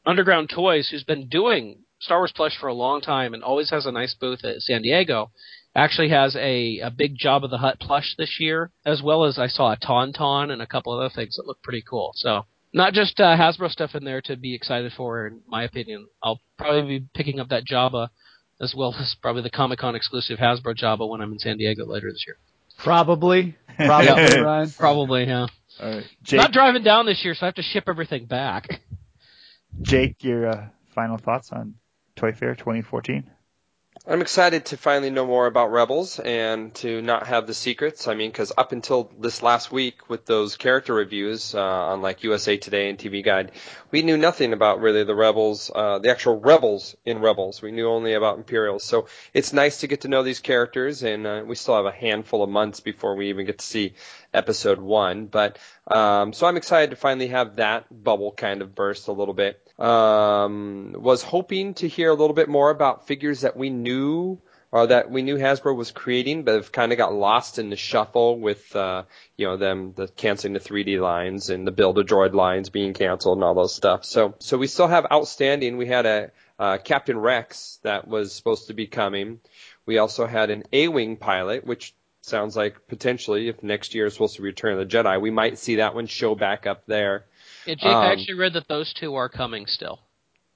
Underground Toys, who's been doing Star Wars plush for a long time and always has a nice booth at San Diego, actually has a, a big Jabba the Hutt plush this year, as well as I saw a Tauntaun and a couple other things that look pretty cool. So not just uh, Hasbro stuff in there to be excited for, in my opinion. I'll probably be picking up that Jabba as well as probably the Comic Con exclusive Hasbro Jabba when I'm in San Diego later this year. Probably. *laughs* Probably, Ryan. Probably, yeah. All right. Jake, Not driving down this year, so I have to ship everything back. Jake, your uh, final thoughts on Toy Fair 2014? I'm excited to finally know more about Rebels and to not have the secrets. I mean, because up until this last week with those character reviews uh, on like USA Today and TV Guide, we knew nothing about really the Rebels, uh, the actual Rebels in Rebels. We knew only about Imperials. So it's nice to get to know these characters, and uh, we still have a handful of months before we even get to see episode one. But um, so I'm excited to finally have that bubble kind of burst a little bit. Um, was hoping to hear a little bit more about figures that we knew or that we knew Hasbro was creating, but have kind of got lost in the shuffle with, uh, you know, them the canceling the 3D lines and the Build a Droid lines being canceled and all those stuff. So, so we still have outstanding. We had a uh, Captain Rex that was supposed to be coming. We also had an A-wing pilot, which sounds like potentially if next year is supposed to return the Jedi, we might see that one show back up there. Yeah, Jake, I Um, actually read that those two are coming still.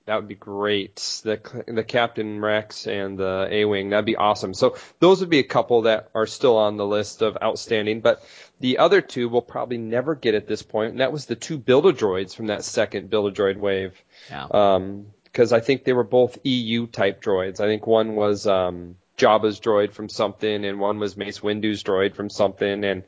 That would be great. The the Captain Rex and the A Wing, that'd be awesome. So those would be a couple that are still on the list of outstanding. But the other two we'll probably never get at this point. and that was the two Build-A-Droids from that second Build-A-Droid wave. Yeah. Um, because I think they were both EU type droids. I think one was um, Jabba's droid from something, and one was Mace Windu's droid from something, and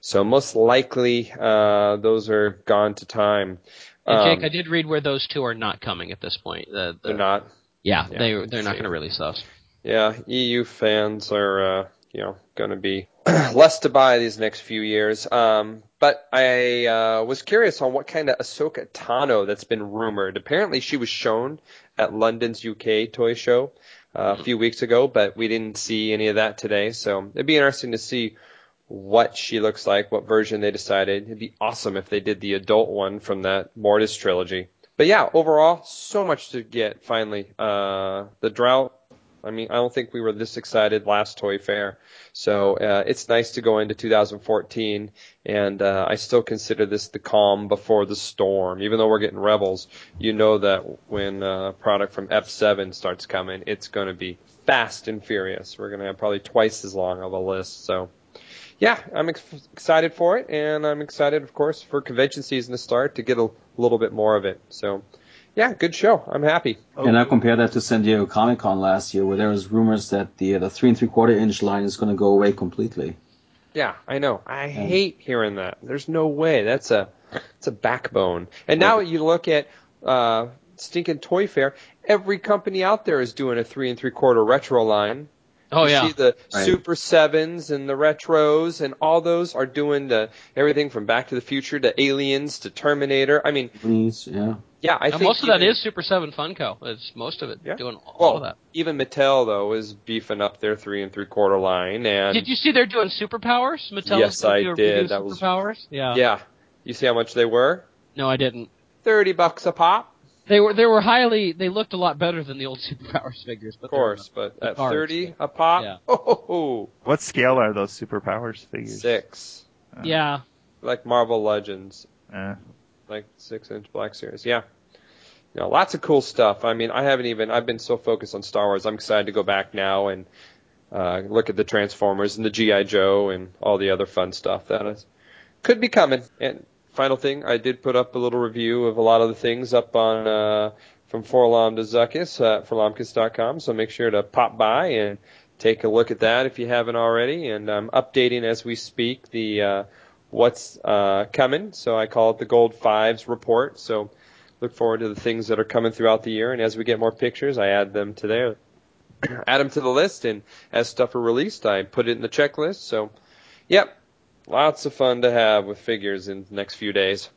so most likely uh, those are gone to time. And Jake, Um, I did read where those two are not coming at this point. The, the, they're not. Yeah, Yeah, they they're not going to release those. Yeah, EU fans are, uh, you know, going to be *clears throat* less to buy these next few years. Um, but I uh, was curious on what kind of Ahsoka Tano that's been rumored. Apparently, she was shown at London's UK toy show a few weeks ago, but we didn't see any of that today. So it'd be interesting to see what she looks like, what version they decided. It'd be awesome if they did the adult one from that Mortis trilogy. But yeah, overall, so much to get finally. Uh, the drought I mean, I don't think we were this excited last Toy Fair. So uh, it's nice to go into 2014, and uh, I still consider this the calm before the storm. Even though we're getting Rebels, you know that when uh, a product from F7 starts coming, it's going to be fast and furious. We're going to have probably twice as long of a list. So yeah, I'm ex- excited for it, and I'm excited, of course, for convention season to start to get a little bit more of it. So yeah, good show. I'm happy. And I compare that to San Diego Comic Con last year, where there was rumors that the the three and three quarter inch line is going to go away completely. Yeah, I know. I hate hearing that. There's no way. That's a it's a backbone. And now you look at uh stinking Toy Fair. Every company out there is doing a three and three quarter retro line. Oh you yeah. see the Right. Super Sevens and the retros, and all those are doing the everything from Back to the Future to Aliens to Terminator. I mean, Please, yeah. Yeah, I And think most of that even- is Super Seven Funko. It's most of it Yeah. doing all well, of that. even Mattel though is beefing up their three and three quarter line, and Did you see they're doing superpowers? Mattel's Yes, gonna I do, did. do That was- superpowers. Yeah. yeah, you see how much they were? No, I didn't. Thirty bucks a pop. They were they were highly they looked a lot better than the old *laughs* superpowers figures. But Of course, but the at cards, 30 a pop, Yeah. *laughs* oh, What scale are those superpowers figures? six. they're- Yeah. Like Marvel Legends, Uh, like six inch Black Series. Yeah. Know, lots of cool stuff. I mean, I haven't even, I've been so focused on Star Wars. I'm excited to go back now and, uh, look at the Transformers and the G.I. Joe and all the other fun stuff that is, could be coming. And final thing, I did put up a little review of a lot of the things up on, uh, from 4-LOM to Zuckuss at forlomkis.com. So make sure to pop by and take a look at that if you haven't already. And I'm updating as we speak the uh, what's uh, coming. So I call it the Gold Fives report. So look forward to the things that are coming throughout the year. And as we get more pictures, I add them to there, *clears throat* add them to the list. And as stuff are released, I put it in the checklist. So, yep, lots of fun to have with figures in the next few days.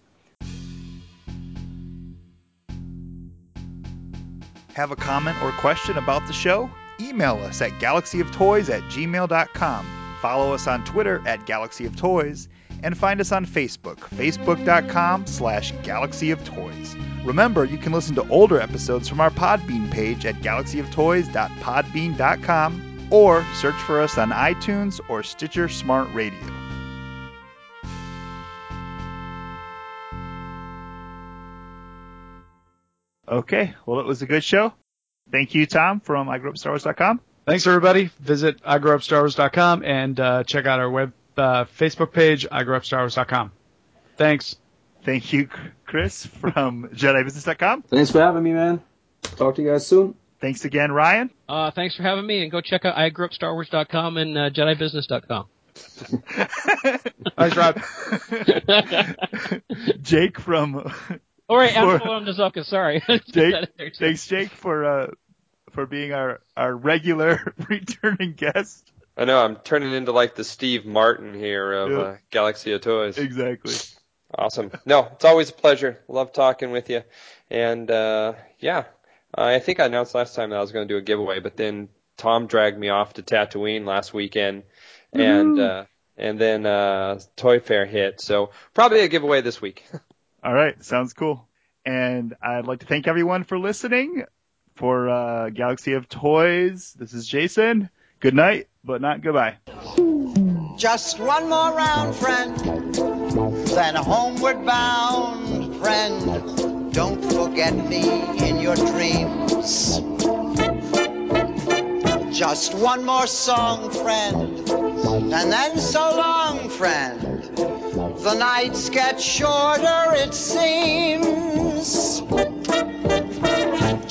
Have a comment or question about the show? Email us at galaxyoftoys at gmail.com. Follow us on Twitter at Galaxy of Toys and find us on Facebook, facebook.com slash Galaxy of Toys. Remember, you can listen to older episodes from our Podbean page at galaxyoftoys.podbean.com or search for us on iTunes or Stitcher Smart Radio. Okay, well, it was a good show. Thank you, Tom, from igrewupstarwars.com. Thanks, everybody. Visit igrewupstarwars.com and uh, check out our web uh, Facebook page, igrewupstarwars.com. Thanks. Thank you, Chris, from JediBusiness.com. Thanks for having me, man. Talk to you guys soon. Thanks again, Ryan. Uh, thanks for having me, and go check out igrewupstarwars.com and uh, JediBusiness.com. Thanks, *laughs* Rob. *laughs* Jake from *laughs* All right, For- I'm Nizuka. Sorry. Jake. Thanks, Jake, for uh, for being our our regular returning guest. I know I'm turning into like the Steve Martin here of Yeah. uh, Galaxy of Toys. Exactly. Awesome. No, it's always a pleasure. Love talking with you. And uh, yeah, I think I announced last time that I was going to do a giveaway, but then Tom dragged me off to Tatooine last weekend, and uh, and then uh, Toy Fair hit. So probably a giveaway this week. *laughs* All right, sounds cool. And I'd like to thank everyone for listening. For uh, Galaxy of Toys, this is Jason. Good night, but not goodbye. Just one more round, friend, then homeward bound, friend. Don't forget me in your dreams. Just one more song, friend, and then so long, friend. The nights get shorter, it seems.